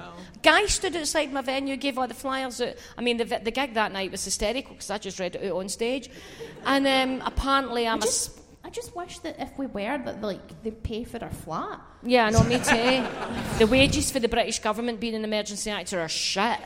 Guy stood outside my venue, gave all the flyers out. I mean, the, the gig that night was hysterical because I just read it out on stage. And um, apparently, I'm I a. just, s- I just wish that if we were that like they pay for our flat. Yeah, I know, me too. the wages for the British government being an emergency actor are shit.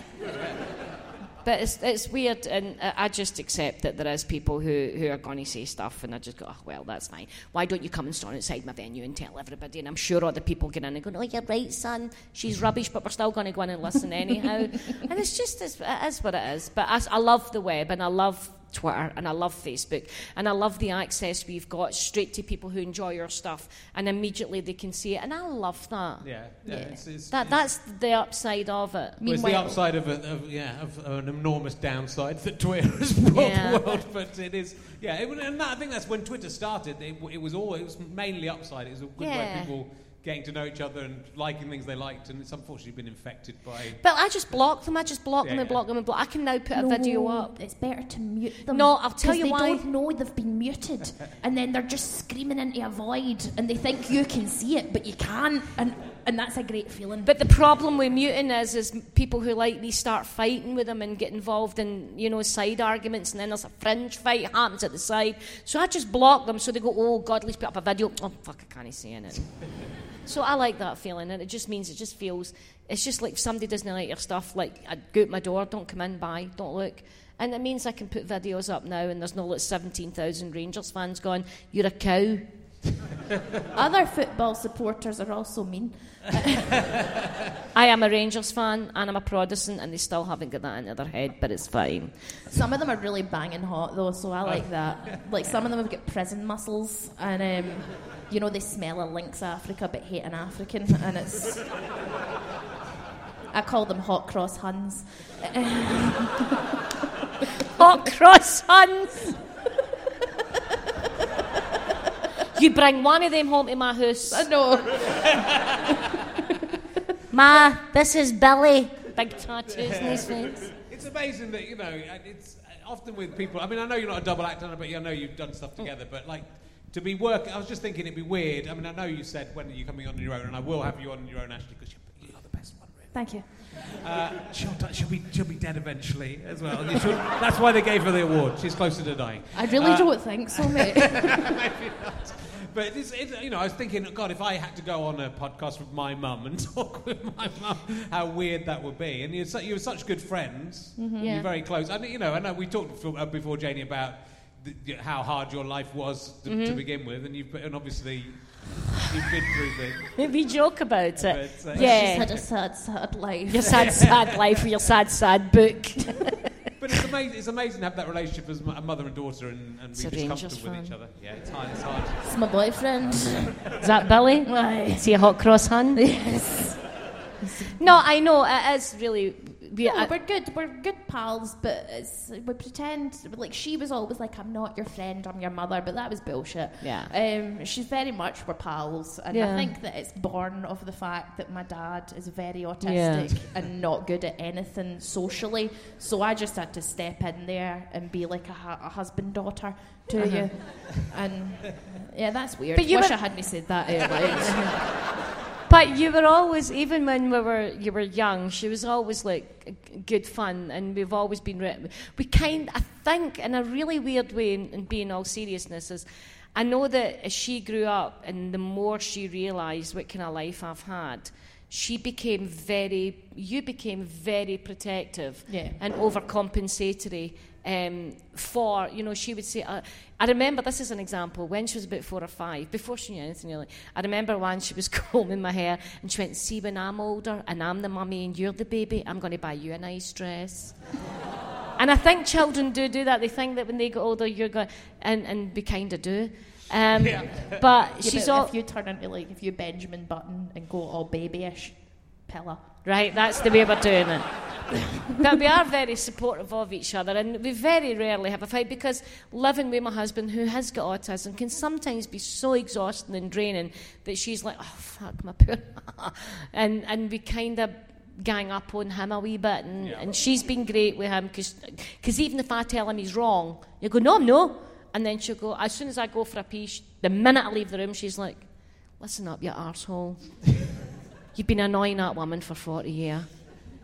But it's, it's weird, and I just accept that there is people who, who are going to say stuff, and I just go, oh, well, that's fine. Why don't you come and stand outside my venue and tell everybody? And I'm sure other people get in and go, oh, you're right, son, she's rubbish, but we're still going to go in and listen anyhow. and it's just, it's, it is what it is. But I, I love the web, and I love Twitter and I love Facebook and I love the access we've got straight to people who enjoy your stuff and immediately they can see it and I love that. Yeah, yeah. It's, it's, That it's- that's the upside of it. Well, it's the upside of, a, of yeah of an enormous downside that Twitter has brought Yeah. the world, but it is yeah. It, and that, I think that's when Twitter started. It, it was all it was mainly upside. It was a good way people getting to know each other and liking things they liked, and it's unfortunately been infected by. But I just block them. I just block them and yeah. block them and block. I can now put a video up. It's better to mute them. No, I'll tell you they why. don't know they've been muted, and then they're just screaming into a void, and they think you can see it, but you can't, and and that's a great feeling. But the problem with muting is, is people who like me start fighting with them and get involved in, you know, side arguments, and then there's a fringe fight happens at the side. So I just block them, so they go, "Oh God, let's put up a video." Oh fuck, I can't see it. So I like that feeling, and it just means it just feels. It's just like if somebody doesn't like your stuff. Like I go out my door, don't come in, bye, don't look. And it means I can put videos up now, and there's no like 17,000 Rangers fans going, "You're a cow." Other football supporters are also mean. I am a Rangers fan and I'm a Protestant, and they still haven't got that into their head, but it's fine. Some of them are really banging hot though, so I like that. Like some of them have got prison muscles, and um, you know they smell of Lynx Africa but hate an African, and it's. I call them hot cross Huns. Hot cross Huns! you bring one of them home to my house. I know. Ma, this is Billy. Big tattoos in his face. It's amazing that you know. It's uh, often with people. I mean, I know you're not a double actor, but I know you've done stuff together. But like to be working, I was just thinking it'd be weird. I mean, I know you said when are you coming on your own, and I will have you on your own, Ashley, because you're, you're the best one. Really. Thank you. Uh, she'll, she'll be she'll be dead eventually as well. And you should- that's why they gave her the award. She's closer to dying. I really Uh, don't think so, mate. Maybe not. But it's, it's, you know, I was thinking, God, if I had to go on a podcast with my mum and talk with my mum, how weird that would be. And you're, su- you were such good friends. Mhm. Yeah. You're very close. And you know, I know we talked before, uh, before Janey about the, how hard your life was to, to Mhm. begin with, and you've and obviously you've been through things. We joke about it. But, uh, She's had a sad, sad life. Your sad, sad life your sad, sad book. But it's amazing. It's amazing to have that relationship as a mother and daughter, and, and be just Rangers comfortable with each other. Yeah, it's hard. It's hard. It's my boyfriend. Is that Billy? Aye. Is he a hot cross hun? Yes. No, I know. It is really. We, No, I- we're good. We're good pals, but it's, we pretend like she was always like, "I'm not your friend. I'm your mother," but that was bullshit. Yeah. Um, she's very much we're pals, and Yeah. I think that it's born of the fact that my dad is very Yeah. autistic and not good at anything socially. So I just had to step in there and be like a, hu- a husband daughter to Uh-huh. you, and yeah, that's weird. But you Wish were- I hadn't said that out loud. But you were always, even when we were, you were young. She was always like good fun, and we've always been. We kind, I think, in a really weird way, in, in being all seriousness, is I know that as she grew up, and the more she realised what kind of life I've had, she became very. You became very protective Yeah. and overcompensatory. Um, for you know, she would say. Uh, I remember this is an example when she was about four or five, before she knew anything really. I remember when she was combing my hair and she went, "See, when I'm older and I'm the mummy and you're the baby, I'm going to buy you a nice dress." and I think children do do that. They think that when they get older, you're going, and and we kind of do. Um, But Yeah, she's but all if you turn into like if you Benjamin Button and go all babyish, pillar. Right, that's the way we're doing it. but we are very supportive of each other, and we very rarely have a fight because living with my husband, who has got autism, can sometimes be so exhausting and draining that she's like, "Oh fuck, my poor," and and we kind of gang up on him a wee bit, and, and she's been great with him because even if I tell him he's wrong, you go, "No, I'm no," and then she'll go. As soon as I go for a pee, sh- the minute I leave the room, she's like, "Listen up, you arsehole." You've been annoying that woman for 40 years.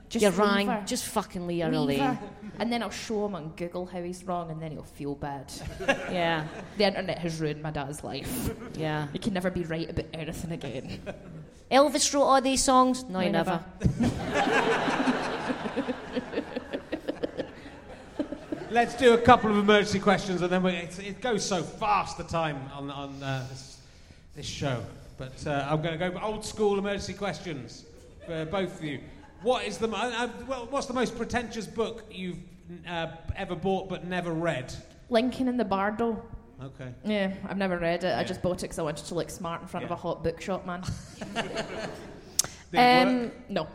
Just You're wrong. her. Just fucking leave her Leave alone. her. And then I'll show him on Google how he's wrong, and then he'll feel bad. Yeah, the internet has ruined my dad's life. yeah. He can never be right about anything again. Elvis wrote all these songs? No, he No, never. Let's do a couple of emergency questions, and then we, it, it goes so fast the time on on uh, this, this show. But uh, I'm going to go old school emergency questions for both of you. What is the uh, well, what's the most pretentious book you've uh, ever bought but never read? Lincoln in the Bardo. Okay. Yeah, I've never read it. I just bought it because I wanted to look smart in front of a hot bookshop man. Um, work? No.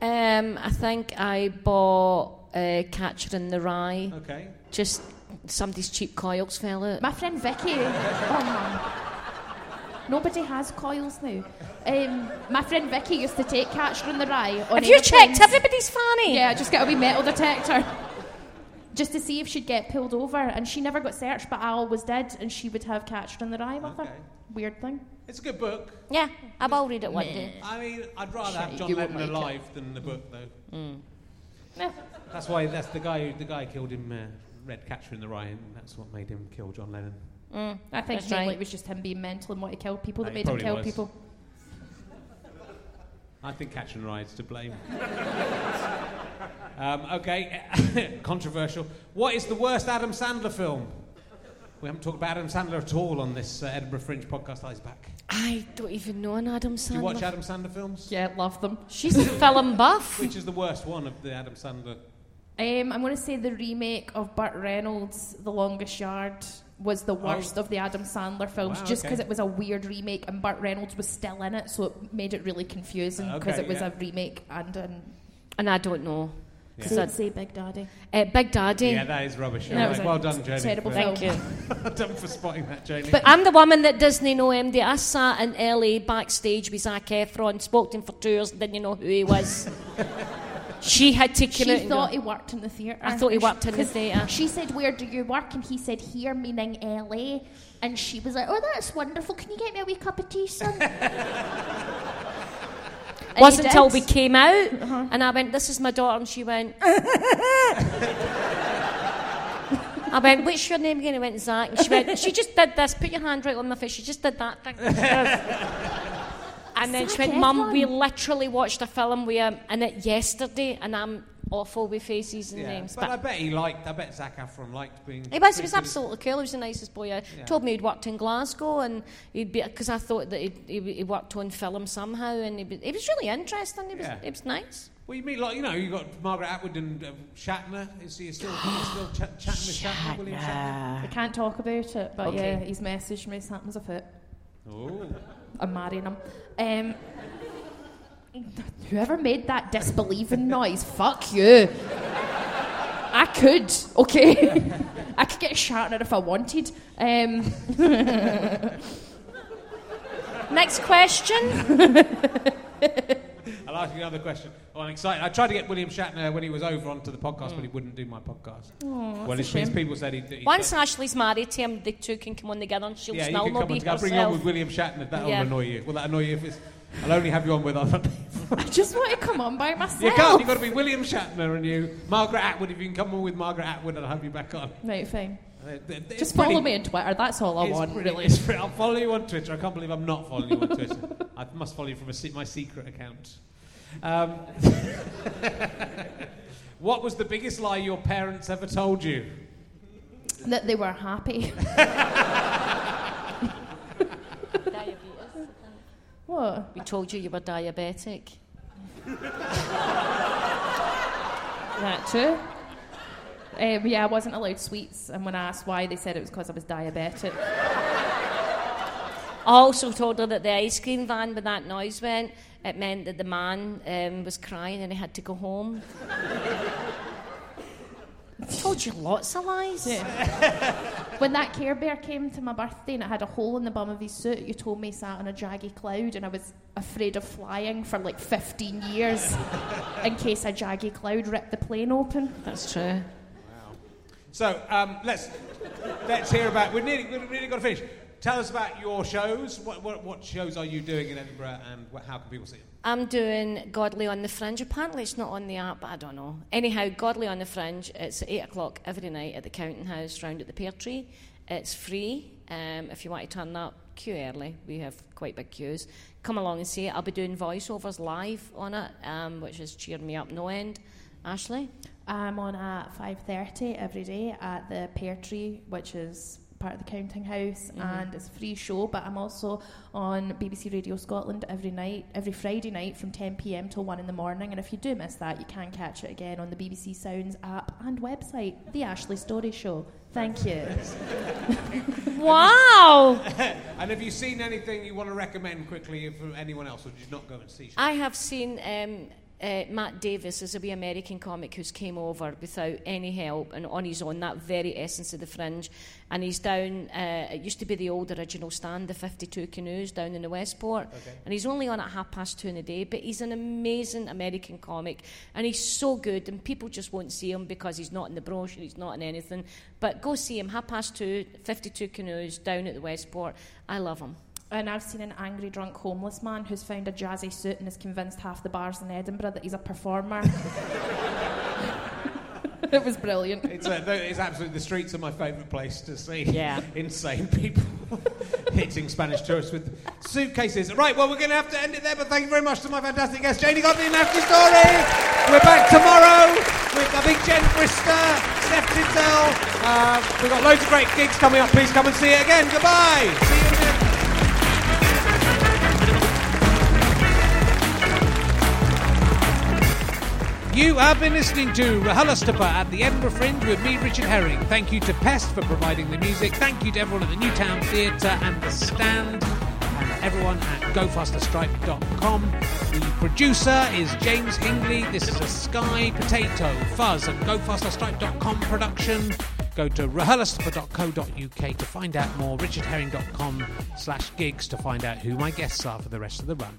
Um, I think I bought uh, Catcher in the Rye. Okay. Just somebody's cheap coils fell out. My friend Vicky. oh man. Nobody has coils now. Um, my friend Vicky used to take Catcher in the Rye. On Have you checked aeroplanes. everybody's fanny? Yeah, just get a wee metal detector. Just to see if she'd get pulled over, and she never got searched, but I always did, and she would have Catcher in the Rye with her. Weird thing. It's a good book. Yeah, I will read it one day. I mean, I'd rather Shit, have John you Lennon like alive than the book, though. That's why that's the guy. who- The guy killed him. Uh, Red Catcher in the Rye, and that's what made him kill John Lennon. I think That's right. it was just him being mental and wanting to kill people that Uh, made him probably kill was. people. I think Catcher in the Rye is to blame. um, okay, controversial. What is the worst Adam Sandler film? We haven't talked about Adam Sandler at all on this uh, Edinburgh Fringe podcast. Oh, he's back. I don't even know an Adam Sandler. Do you watch Adam Sandler films? Yeah, love them. She's a film buff. Which is the worst one of the Adam Sandler? Um, I'm going to say the remake of Burt Reynolds' The Longest Yard was the worst of the Adam Sandler films, Oh. Wow, just okay. because it was a weird remake and Burt Reynolds was still in it, so it made it really confusing because Okay, it was yeah. a remake and an. And I don't know. 'Cause Say, I- say Big Daddy. uh, Big Daddy. Yeah, that is rubbish. Yeah, it was Alright, a well done, Janey. terrible for- Thank you. film. done for spotting that, Janey. But- I'm the woman that doesn't know MD. I sat in LA backstage with Zac Efron, spoke to him for two hours, didn't you know who he was. she had to come She out and thought go, he worked in the theatre. I thought he worked in the theatre. She said, Where do you work? And he said, Here, meaning LA. And she was like, Oh, that's wonderful. Can you get me a wee cup of tea, son? And wasn't until we came out, Uh-huh. and I went, "This is my daughter," and she went. I went, "What's your name again?" He went, "Zach." And she went, "She just did this. Put your hand right on my face. She just did that thing." and then she went, "Mum, we literally watched a film with him in it yesterday, and I'm awful with faces and yeah, names." but I bet he liked. I bet Zac Efron liked being. He was, he was absolutely cool. He was the nicest boy. I Yeah. told me he'd worked in Glasgow and he'd be because I thought that he'd, he, he worked on film somehow, and he, was- he was really interesting. He was, Yeah. he was nice. Well, you mean like you know you got Margaret Atwood and uh, Shatner. Is he still, still ch- chatting with Shatner? William Shatner. I can't talk about it, but Okay. yeah, he's messaged me something's afoot. Oh, I'm marrying him. Um, whoever made that disbelieving noise, fuck you. I could, okay? I could get Shatner if I wanted. Um, Next question. I'll ask you another question. Oh, I'm excited. I tried to get William Shatner when he was over onto the podcast, but he wouldn't do my podcast. well, his, his people said he'd, he Once Ashley's married to him, the two can come on together and she'll yeah, still not be. I'll bring you on with William Shatner. That'll Yeah. annoy you. Will that annoy you if it's? I'll only have you on with other people. I just want to come on by myself. You can't. You've got to be William Shatner and you. Margaret Atwood. If you can come on with Margaret Atwood, I'll have you back on. Right, fine. Uh, th- Just it's pretty- follow me on Twitter. That's all I it's want, pretty- really. it's I'll follow you on Twitter. I can't believe I'm not following you on Twitter. I must follow you from se- my secret account. Um, what was the biggest lie your parents ever told you? That they were happy. Diabetes. What? We told you you were diabetic. That too. Um, yeah, I wasn't allowed sweets, and when I asked why, they said it was because I was diabetic. I also told her that the ice cream van, when that noise went, it meant that the man um, was crying and he had to go home. I told you lots of lies. When that Care Bear came to my birthday and it had a hole in the bum of his suit, you told me he sat on a jaggy cloud, and I was afraid of flying for like 15 years in case a jaggy cloud ripped the plane open. That's true. Wow. So um, let's let's hear about. We're nearly, we've nearly got to finish. Tell us about your shows. What, what, what shows are you doing in Edinburgh, and what, how can people see them? I'm doing Godley on the Fringe. Apparently, it's not on the app, but I don't know. Anyhow, Godley on the Fringe. It's at eight o'clock every night at the Counting House, round at the Pear Tree. It's free. Um, if you want to turn up, queue early. We have quite big queues. Come along and see it. I'll be doing voiceovers live on it, um, which has cheered me up no end. Ashley, I'm on at 5.30 every day at the Pear Tree, which is part of the Counting House, and it's a free show, but I'm also on BBC Radio Scotland every night, every Friday night from 10pm till 1 in the morning, and if you do miss that, you can catch it again on the BBC Sounds app and website, The Ashley Storrie Show. Thank you. wow! And have you seen anything you want to recommend quickly for anyone else, or did you not go and see? shows? I have seen um, uh, Matt Davis is a wee American comic who's came over without any help and on his own, that very essence of the fringe. And he's down, uh, it used to be the old original stand, the 52 Canoes down in the Westport. And he's only on at half past two in the day, but he's an amazing American comic. And he's so good, and people just won't see him because he's not in the brochure, he's not in anything. But go see him, half past two, 52 Canoes down at the Westport. I love him. And I've seen an angry, drunk, homeless man who's found a jazzy suit and is convinced half the bars in Edinburgh that he's a performer. it was brilliant. It's, uh, it's absolutely the streets are my favourite place to see. Yeah. insane people hitting Spanish tourists with suitcases. Right, well, we're going to have to end it there, but thank you very much to my fantastic guest, Janey Godley and Ashley Storrie. We're back tomorrow with, the big Jen Brister, Steph Titzel. Uh, we've got loads of great gigs coming up. Please come and see it again. Goodbye. You have been listening to RHLSTP at the Edinburgh Fringe with me, Richard Herring. Thank you to Pest for providing the music. Thank you to everyone at the New Town Theatre and the Stand, and everyone at GoFasterStripe.com. The producer is James Hingley. This is a Sky Potato Fuzz and GoFasterStripe.com production. Go to RHLSTP.co.uk to find out more. RichardHerring.com slash gigs to find out who my guests are for the rest of the run.